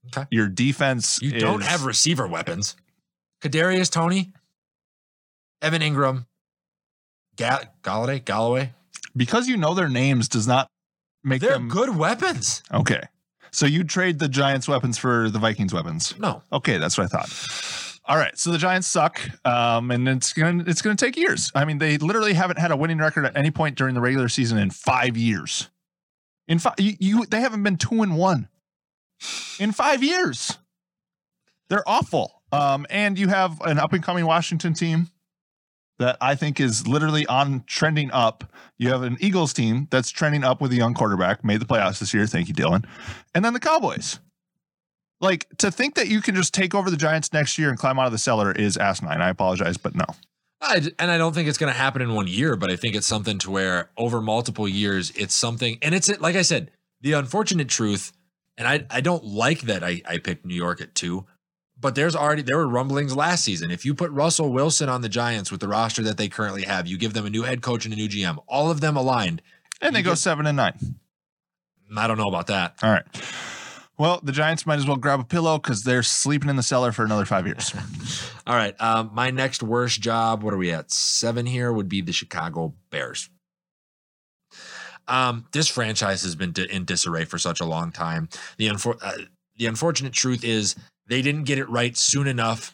Okay. Your defense. You don't have receiver weapons. Kadarius Toney, Evan Engram, Ga- Golladay, Galloway. because you know their names does not make They're them good weapons. Okay. So you trade the Giants weapons for the Vikings weapons. No, Okay, that's what I thought. All right, so the Giants suck, um, and it's gonna it's gonna take years. I mean, they literally haven't had a winning record at any point during the regular season in five years. In five, you, you they haven't been two and one in five years. They're awful. Um, and you have an up and coming Washington team that I think is literally on trending up. You have an Eagles team that's trending up with a young quarterback, made the playoffs this year. Thank you, Dylan. And then the Cowboys. Like to think that you can just take over the Giants next year and climb out of the cellar is asinine. I apologize, but no. I, and I don't think it's going to happen in one year, but I think it's something to where over multiple years, it's something. And it's like I said, the unfortunate truth, and I, I don't like that I, I picked New York at two, but there's already there were rumblings last season. If you put Russell Wilson on the Giants with the roster that they currently have, you give them a new head coach and a new GM, all of them aligned, and they go get- seven and nine. I don't know about that. All right. Well, the Giants might as well grab a pillow because they're sleeping in the cellar for another five years. All right. Um, my next worst job, what are we at? Seven here would be the Chicago Bears. Um, this franchise has been di- in disarray for such a long time. The unfor- uh, the unfortunate truth is they didn't get it right soon enough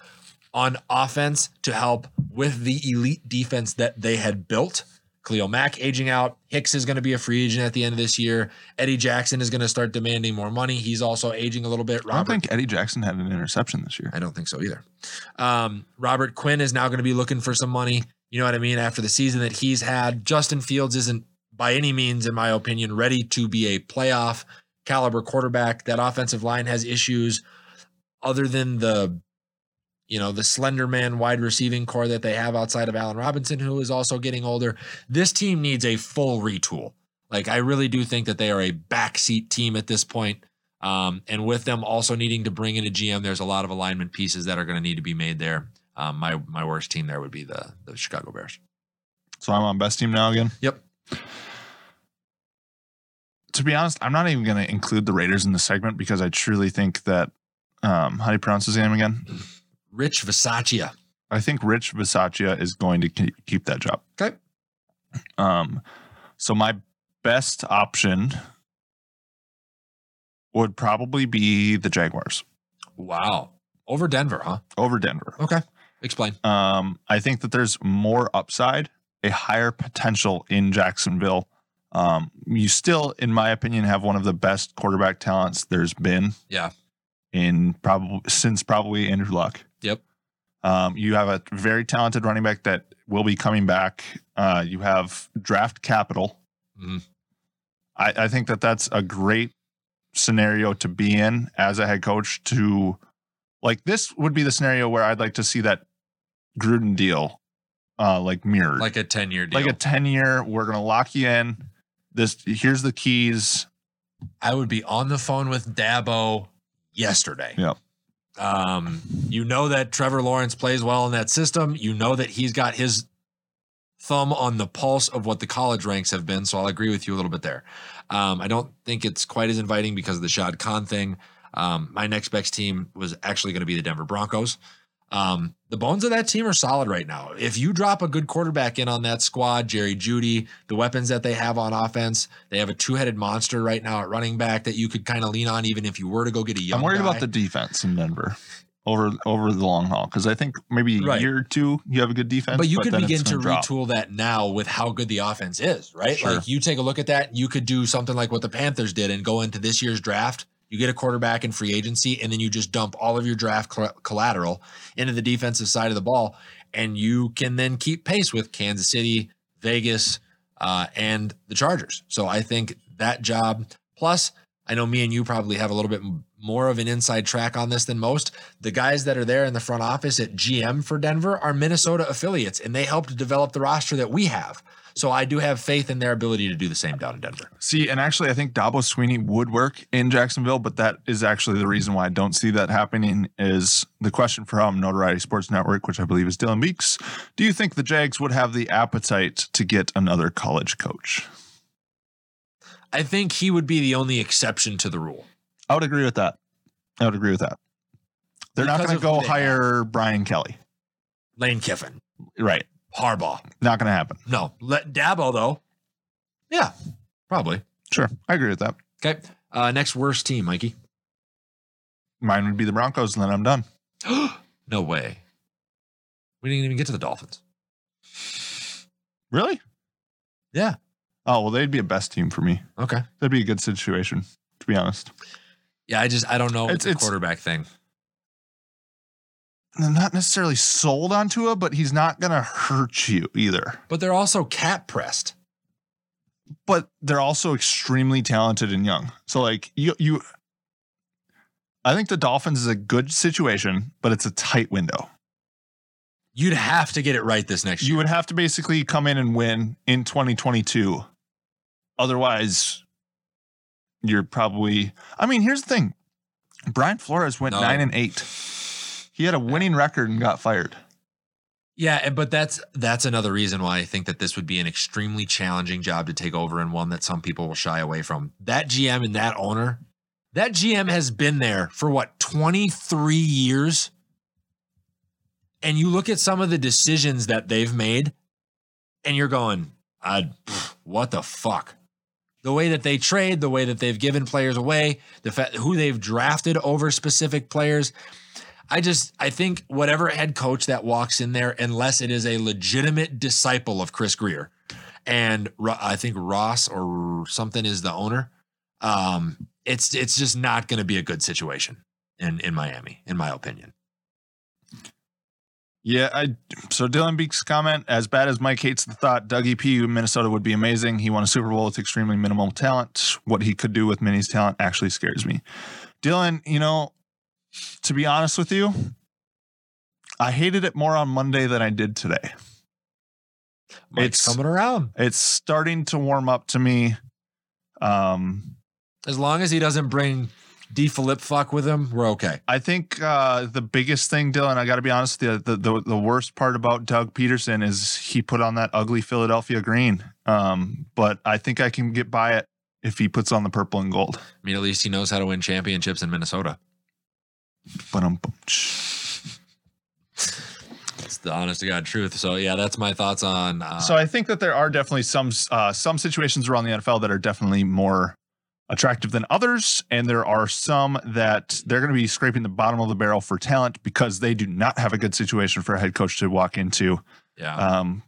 on offense to help with the elite defense that they had built. Khalil Mack aging out. Hicks is going to be a free agent at the end of this year. Eddie Jackson is going to start demanding more money. He's also aging a little bit. I don't think Eddie Jackson had an interception this year. I don't think so either. Um, Robert Quinn is now going to be looking for some money. You know what I mean? After the season that he's had, Justin Fields isn't by any means, in my opinion, ready to be a playoff caliber quarterback. That offensive line has issues other than the, you know, the slender man wide receiving core that they have outside of Allen Robinson, who is also getting older. This team needs a full retool. Like, I really do think that they are a backseat team at this point. Um, and with them also needing to bring in a GM, there's a lot of alignment pieces that are going to need to be made there. Um, my my worst team there would be the the Chicago Bears. So I'm on best team now again. Yep. To be honest, I'm not even going to include the Raiders in the segment because I truly think that um, how do you pronounce his name again? Rich Bisaccia. I think Rich Bisaccia is going to keep that job. Okay. Um, so my best option would probably be the Jaguars Wow. Over Denver, huh? over Denver. Okay. Explain. Um, I think that there's more upside, a higher potential in Jacksonville. Um, you still, in my opinion, have one of the best quarterback talents there's been. Yeah. In probably since probably Andrew Luck. Yep. Um, you have a very talented running back that will be coming back. Uh, you have draft capital. Mhm. I, I think that that's a great scenario to be in as a head coach. To like this would be the scenario where I'd like to see that Gruden deal, uh, like mirrored, Like a 10 year deal. like a ten year. We're gonna lock you in. This here's the keys. I would be on the phone with Dabo yesterday. Yep. Um, you know that Trevor Lawrence plays well in that system. You know that he's got his thumb on the pulse of what the college ranks have been. So I'll agree with you a little bit there. Um, I don't think it's quite as inviting because of the Shad Khan thing. Um, my next best team was actually going to be the Denver Broncos. Um, the bones of that team are solid right now. If you drop a good quarterback in on that squad, Jerry Jeudy, the weapons that they have on offense, they have a two-headed monster right now at running back that you could kind of lean on, even if you were to go get a young. I'm worried guy. about the defense in Denver over over the long haul because I think maybe a Right. year or two you have a good defense, but you could then begin to drop. retool that now with how good the offense is, right? Sure. Like you take a look at that, you could do something like what the Panthers did and go into this year's draft. You get a quarterback in free agency, and then you just dump all of your draft colla- collateral into the defensive side of the ball, and you can then keep pace with Kansas City, Vegas, uh, and the Chargers. So I think that job. Plus, I know me and you probably have a little bit more of an inside track on this than most. The guys that are there in the front office at GM for Denver are Minnesota affiliates, and they helped develop the roster that we have. So I do have faith in their ability to do the same down in Denver. See, and actually, I think Dabo Swinney would work in Jacksonville, but that is actually the reason why I don't see that happening. Is the question from Notoriety Sports Network, which I believe is Dylan Meeks? Do you think the Jags would have the appetite to get another college coach? I think he would be the only exception to the rule. I would agree with that. I would agree with that. They're not going to go hire Brian Kelly, Lane Kiffin, right? Harbaugh. Not going to happen. No, let Dabo though. Yeah, probably. Sure, I agree with that. Okay. Uh, next worst team, Mikey. Mine would be the Broncos, and then I'm done. no way. We didn't even get to the Dolphins. Really? Yeah. Oh well, they'd be a best team for me. Okay. That'd be a good situation, to be honest. Yeah, I just I don't know It's- the it's- quarterback thing. Not necessarily sold on Tua, but he's not going to hurt you either. But they're also cap pressed. But they're also extremely talented and young. So like you you I think the Dolphins is a good situation, but it's a tight window. You'd have to get it right this next year. You would have to basically come in and win in 2022. Otherwise, you're probably I mean, here's the thing. Brian Flores went No. 9 and 8. He had a winning record and got fired. Yeah, but that's that's another reason why I think that this would be an extremely challenging job to take over and one that some people will shy away from. That GM and that owner, that GM has been there for what 23 years. And you look at some of the decisions that they've made and you're going, uh, what the fuck? The way that they trade, the way that they've given players away, the fact who they've drafted over specific players. I just I think whatever head coach that walks in there, unless it is a legitimate disciple of Chris Grier, and I think Ross or something is the owner, um, it's it's just not going to be a good situation in in Miami, in my opinion. Yeah, I so Dylan Beek's comment, as bad as Mike hates the thought, Dougie P in Minnesota would be amazing. He won a Super Bowl with extremely minimal talent. What he could do with Minnie's talent actually scares me. Dylan, you know, to be honest with you, I hated it more on Monday than I did today. Mike's It's- coming around It's starting to warm up to me. Um, as long as he doesn't bring DeFilippo with him, we're okay. I think uh, the biggest thing, Dylan, I got to be honest with you, the, the the worst part about Doug Pederson is he put on that ugly Philadelphia green. Um, but I think I can get by it if he puts on the purple and gold. I mean, at least he knows how to win championships in Minnesota. But um, It's the honest to God truth. So yeah, that's my thoughts on. Uh, so I think that there are definitely some uh, some situations around the NFL that are definitely more attractive than others, and there are some that they're going to be scraping the bottom of the barrel for talent because they do not have a good situation for a head coach to walk into. yeah. Um,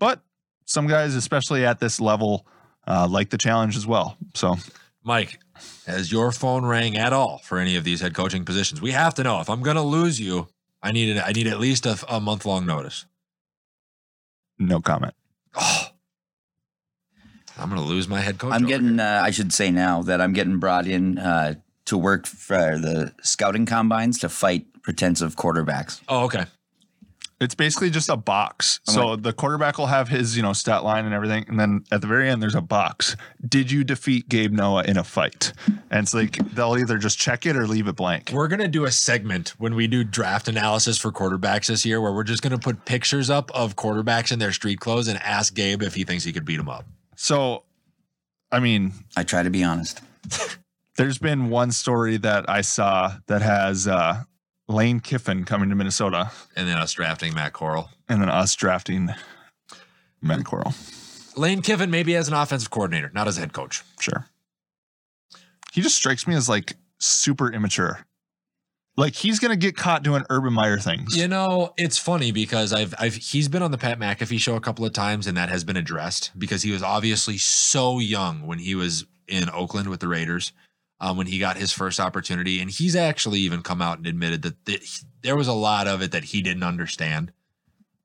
but some guys, especially at this level, uh, like the challenge as well. So Mike, has your phone rang at all for any of these head coaching positions? We have to know. If I'm going to lose you, I need an, I need at least a, a month long notice. no comment. Oh, I'm going to lose my head coach. I'm getting. Uh, I should say now that I'm getting brought in uh, to work for the scouting combines to fight pretensive quarterbacks. Oh, okay. It's basically just a box. I'm So the quarterback will have his, you know, stat line and everything, and then at the very end, there's a box. Did you defeat Gabe Noah in a fight? And it's like they'll either just check it or leave it blank. We're going to do a segment when we do draft analysis for quarterbacks this year where we're just going to put pictures up of quarterbacks in their street clothes and ask Gabe if he thinks he could beat them up. So, I mean, I try to be honest. there's been one story that I saw that has uh, Lane Kiffin coming to Minnesota, And then us drafting Matt Corral. and then us drafting Matt Corral. Lane Kiffin maybe as an offensive coordinator, not as a head coach. Sure. He just strikes me as like super immature. Like he's gonna get caught doing Urban Meyer things. You know, it's funny because I've I've he's been on the Pat McAfee show a couple of times and that has been addressed because he was obviously so young when he was in Oakland with the Raiders, um, when he got his first opportunity, and he's actually even come out and admitted that th- there was a lot of it that he didn't understand.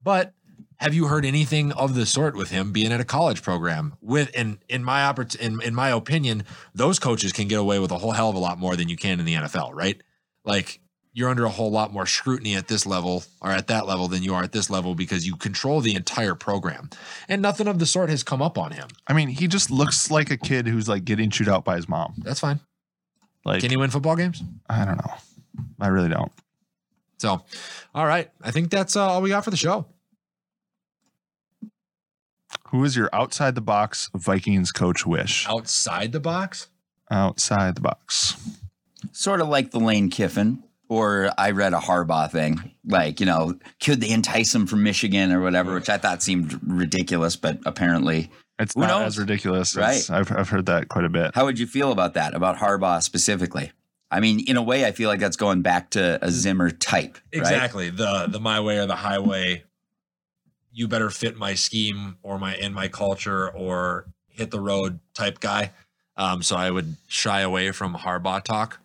But have you heard anything of the sort with him being at a college program? With in in my oppor- in in my opinion, those coaches can get away with a whole hell of a lot more than you can in the NFL, right? Like you're under a whole lot more scrutiny at this level or at that level than you are at this level because you control the entire program. And nothing of the sort has come up on him. I mean, he just looks like a kid who's like getting chewed out by his mom. That's fine. Like Can you win football games? I don't know. I really don't. So, all right. I think that's uh, all we got for the show. Who is your outside the box Vikings coach wish? Outside the box? Outside the box. Sort of like the Lane Kiffin, or I read a Harbaugh thing, like you know, could they entice him from Michigan or whatever, which I thought seemed ridiculous, but apparently, It's Who not knows? as ridiculous. Right. As I've I've heard that quite a bit. how would you feel about that? About Harbaugh specifically? I mean, in a way, I feel like that's going back to a Zimmer type. right? Exactly. The the my way or the highway. You better fit my scheme or my in my culture or hit the road type guy. Um, so I would shy away from Harbaugh talk.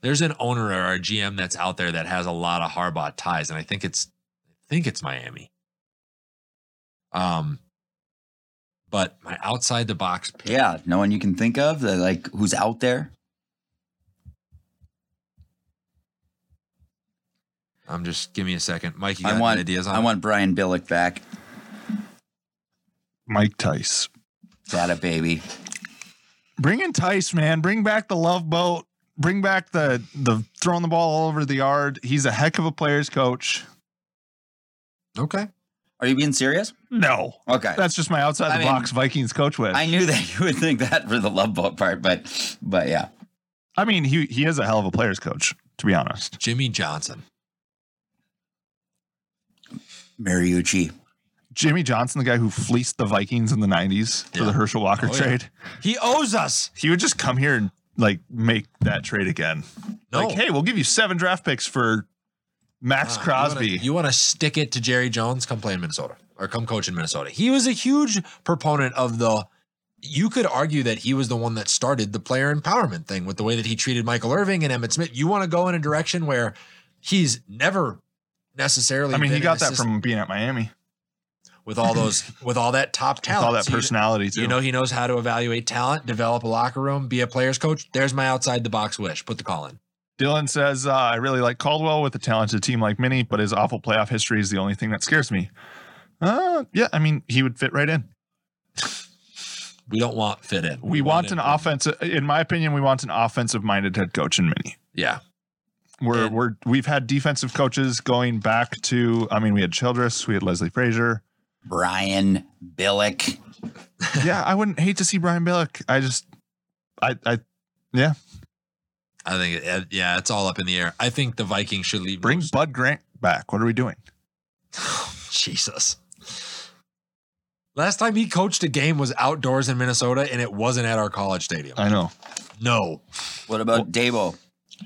there's an owner or a GM that's out there that has a lot of Harbaugh ties, and I think it's I think it's Miami. Um, but my outside the box pick, Yeah, no one you can think of that like who's out there. I'm just give me a second, Mike. You I want any ideas on? I it? want Brian Billick back. Mike Tice. Got a baby. Bring in Tice, man. Bring back the love boat. Bring back the the throwing the ball all over the yard. He's a heck of a player's coach. okay. Are you being serious? No, Okay. that's just my outside I the mean, box Vikings coach with. I I, knew that you would think that for the love boat part, but but yeah. I mean, he he is a hell of a player's coach, to be honest. Jimmy Johnson. Mariucci. Jimmy Johnson, the guy who fleeced the Vikings in the '90s for the Herschel Walker Oh, yeah. trade, He owes us. he would just come here and like make that trade again. No. Like, hey, we'll give you seven draft picks for Max Ah, Crosby. You want to stick it to Jerry Jones? Come play in Minnesota or come coach in Minnesota. He was a huge proponent of the. You could argue that he was the one that started the player empowerment thing with the way that he treated Michael Irvin and Emmitt Smith. You want to go in a direction where he's never necessarily. I mean, he got that from being at Miami. with all those with all that top With talent, all that So you- personality too. You know, he knows how to evaluate talent, develop a locker room, be a player's coach. There's my outside the box wish. Put the call in. Dylan says, uh, I really like Caldwell with a talented team like Minnie, but his awful playoff history is the only thing that scares me. Uh, yeah, I mean, he would fit right in. We don't want fit in. We want an it- offensive, in my opinion, we want an offensive minded head coach in Minnie. Yeah. We're, And- we're, we've had defensive coaches going back to, I mean, we had Childress, we had Leslie Frazier. Brian Billick. yeah, I wouldn't hate to see Brian Billick. I just, I, I, yeah, I think, it, yeah, it's all up in the air. I think the Vikings should leave. bring most- Bud Grant back. What are we doing? Jesus. Last time he coached a game was outdoors in Minnesota, and it wasn't at our college stadium. I know. No, What about Dabo?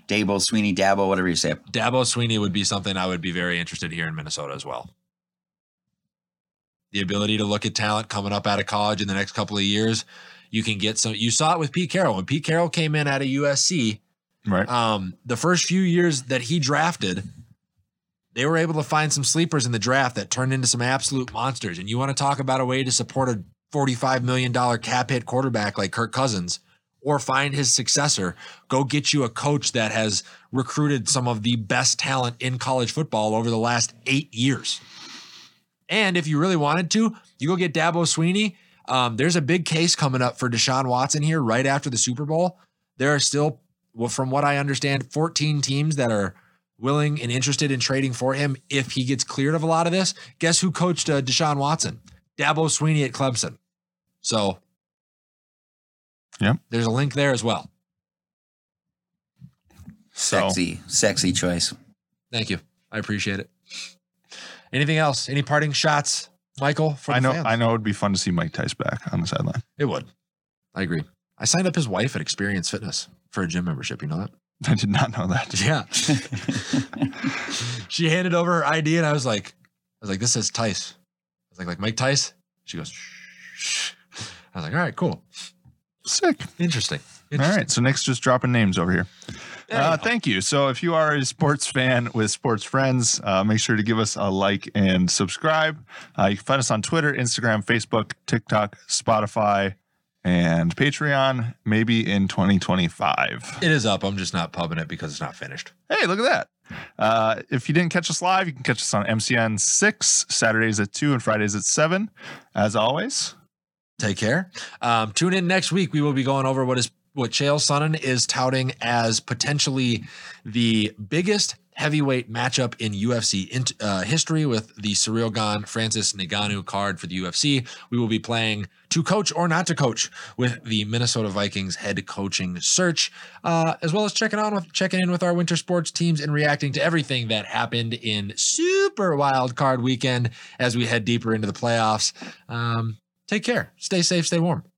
Dabo, Swinney, Dabo, whatever you say. Dabo Swinney would be something I would be very interested here in Minnesota as well. The ability to look at talent coming up out of college in the next couple of years, you can get some. You saw it with Pete Carroll when Pete Carroll came in out of USC. Right. um, the first few years that he drafted, they were able to find some sleepers in the draft that turned into some absolute monsters. And you want to talk about a way to support a $45 million cap hit quarterback like Kirk Cousins or find his successor, go get you a coach that has recruited some of the best talent in college football over the last eight years. And if you really wanted to, you go get Dabo Swinney. Um, there's a big case coming up for Deshaun Watson here right after the Super Bowl. There are still, well, from what I understand, 14 teams that are willing and interested in trading for him if he gets cleared of a lot of this. Guess who coached uh, Deshaun Watson? Dabo Swinney at Clemson. So, Yep. there's a link there as well. So- Sexy, sexy choice. Thank you. I appreciate it. Anything else? Any parting shots, Michael? For I know. fans? I know. It'd be fun to see Mike Tice back on the sideline. It would. I agree. I signed up his wife at Experience Fitness for a gym membership. You know that? I did not know that. Yeah. she handed over her ID, and I was like, I was like, this says Tice. I was like, like Mike Tice. She goes, shh. I was like, all right, cool, Sick. interesting. All interesting. right. So Nick's just dropping names over here. Uh, thank you. So if you are a sports fan with sports friends, uh, make sure to give us a like and subscribe. Uh, you can find us on Twitter, Instagram, Facebook, TikTok, Spotify, and Patreon. Maybe in 2025. It is up. I'm just not pubbing it because it's not finished. Hey, look at that. Uh, if you didn't catch us live, you can catch us on MCN 6, Saturdays at 2 and Fridays at 7. As always, Take care. Um, tune in next week. We will be going over what is what Chael Sonnen is touting as potentially the biggest heavyweight matchup in UFC in, uh, history with the Ciryl Gane Francis Ngannou card for the UFC. We will be playing to coach or not to coach with the Minnesota Vikings head coaching search, uh, as well as checking on with checking in with our winter sports teams and reacting to everything that happened in super wild card weekend as we head deeper into the playoffs. Um, take care. Stay safe. Stay warm.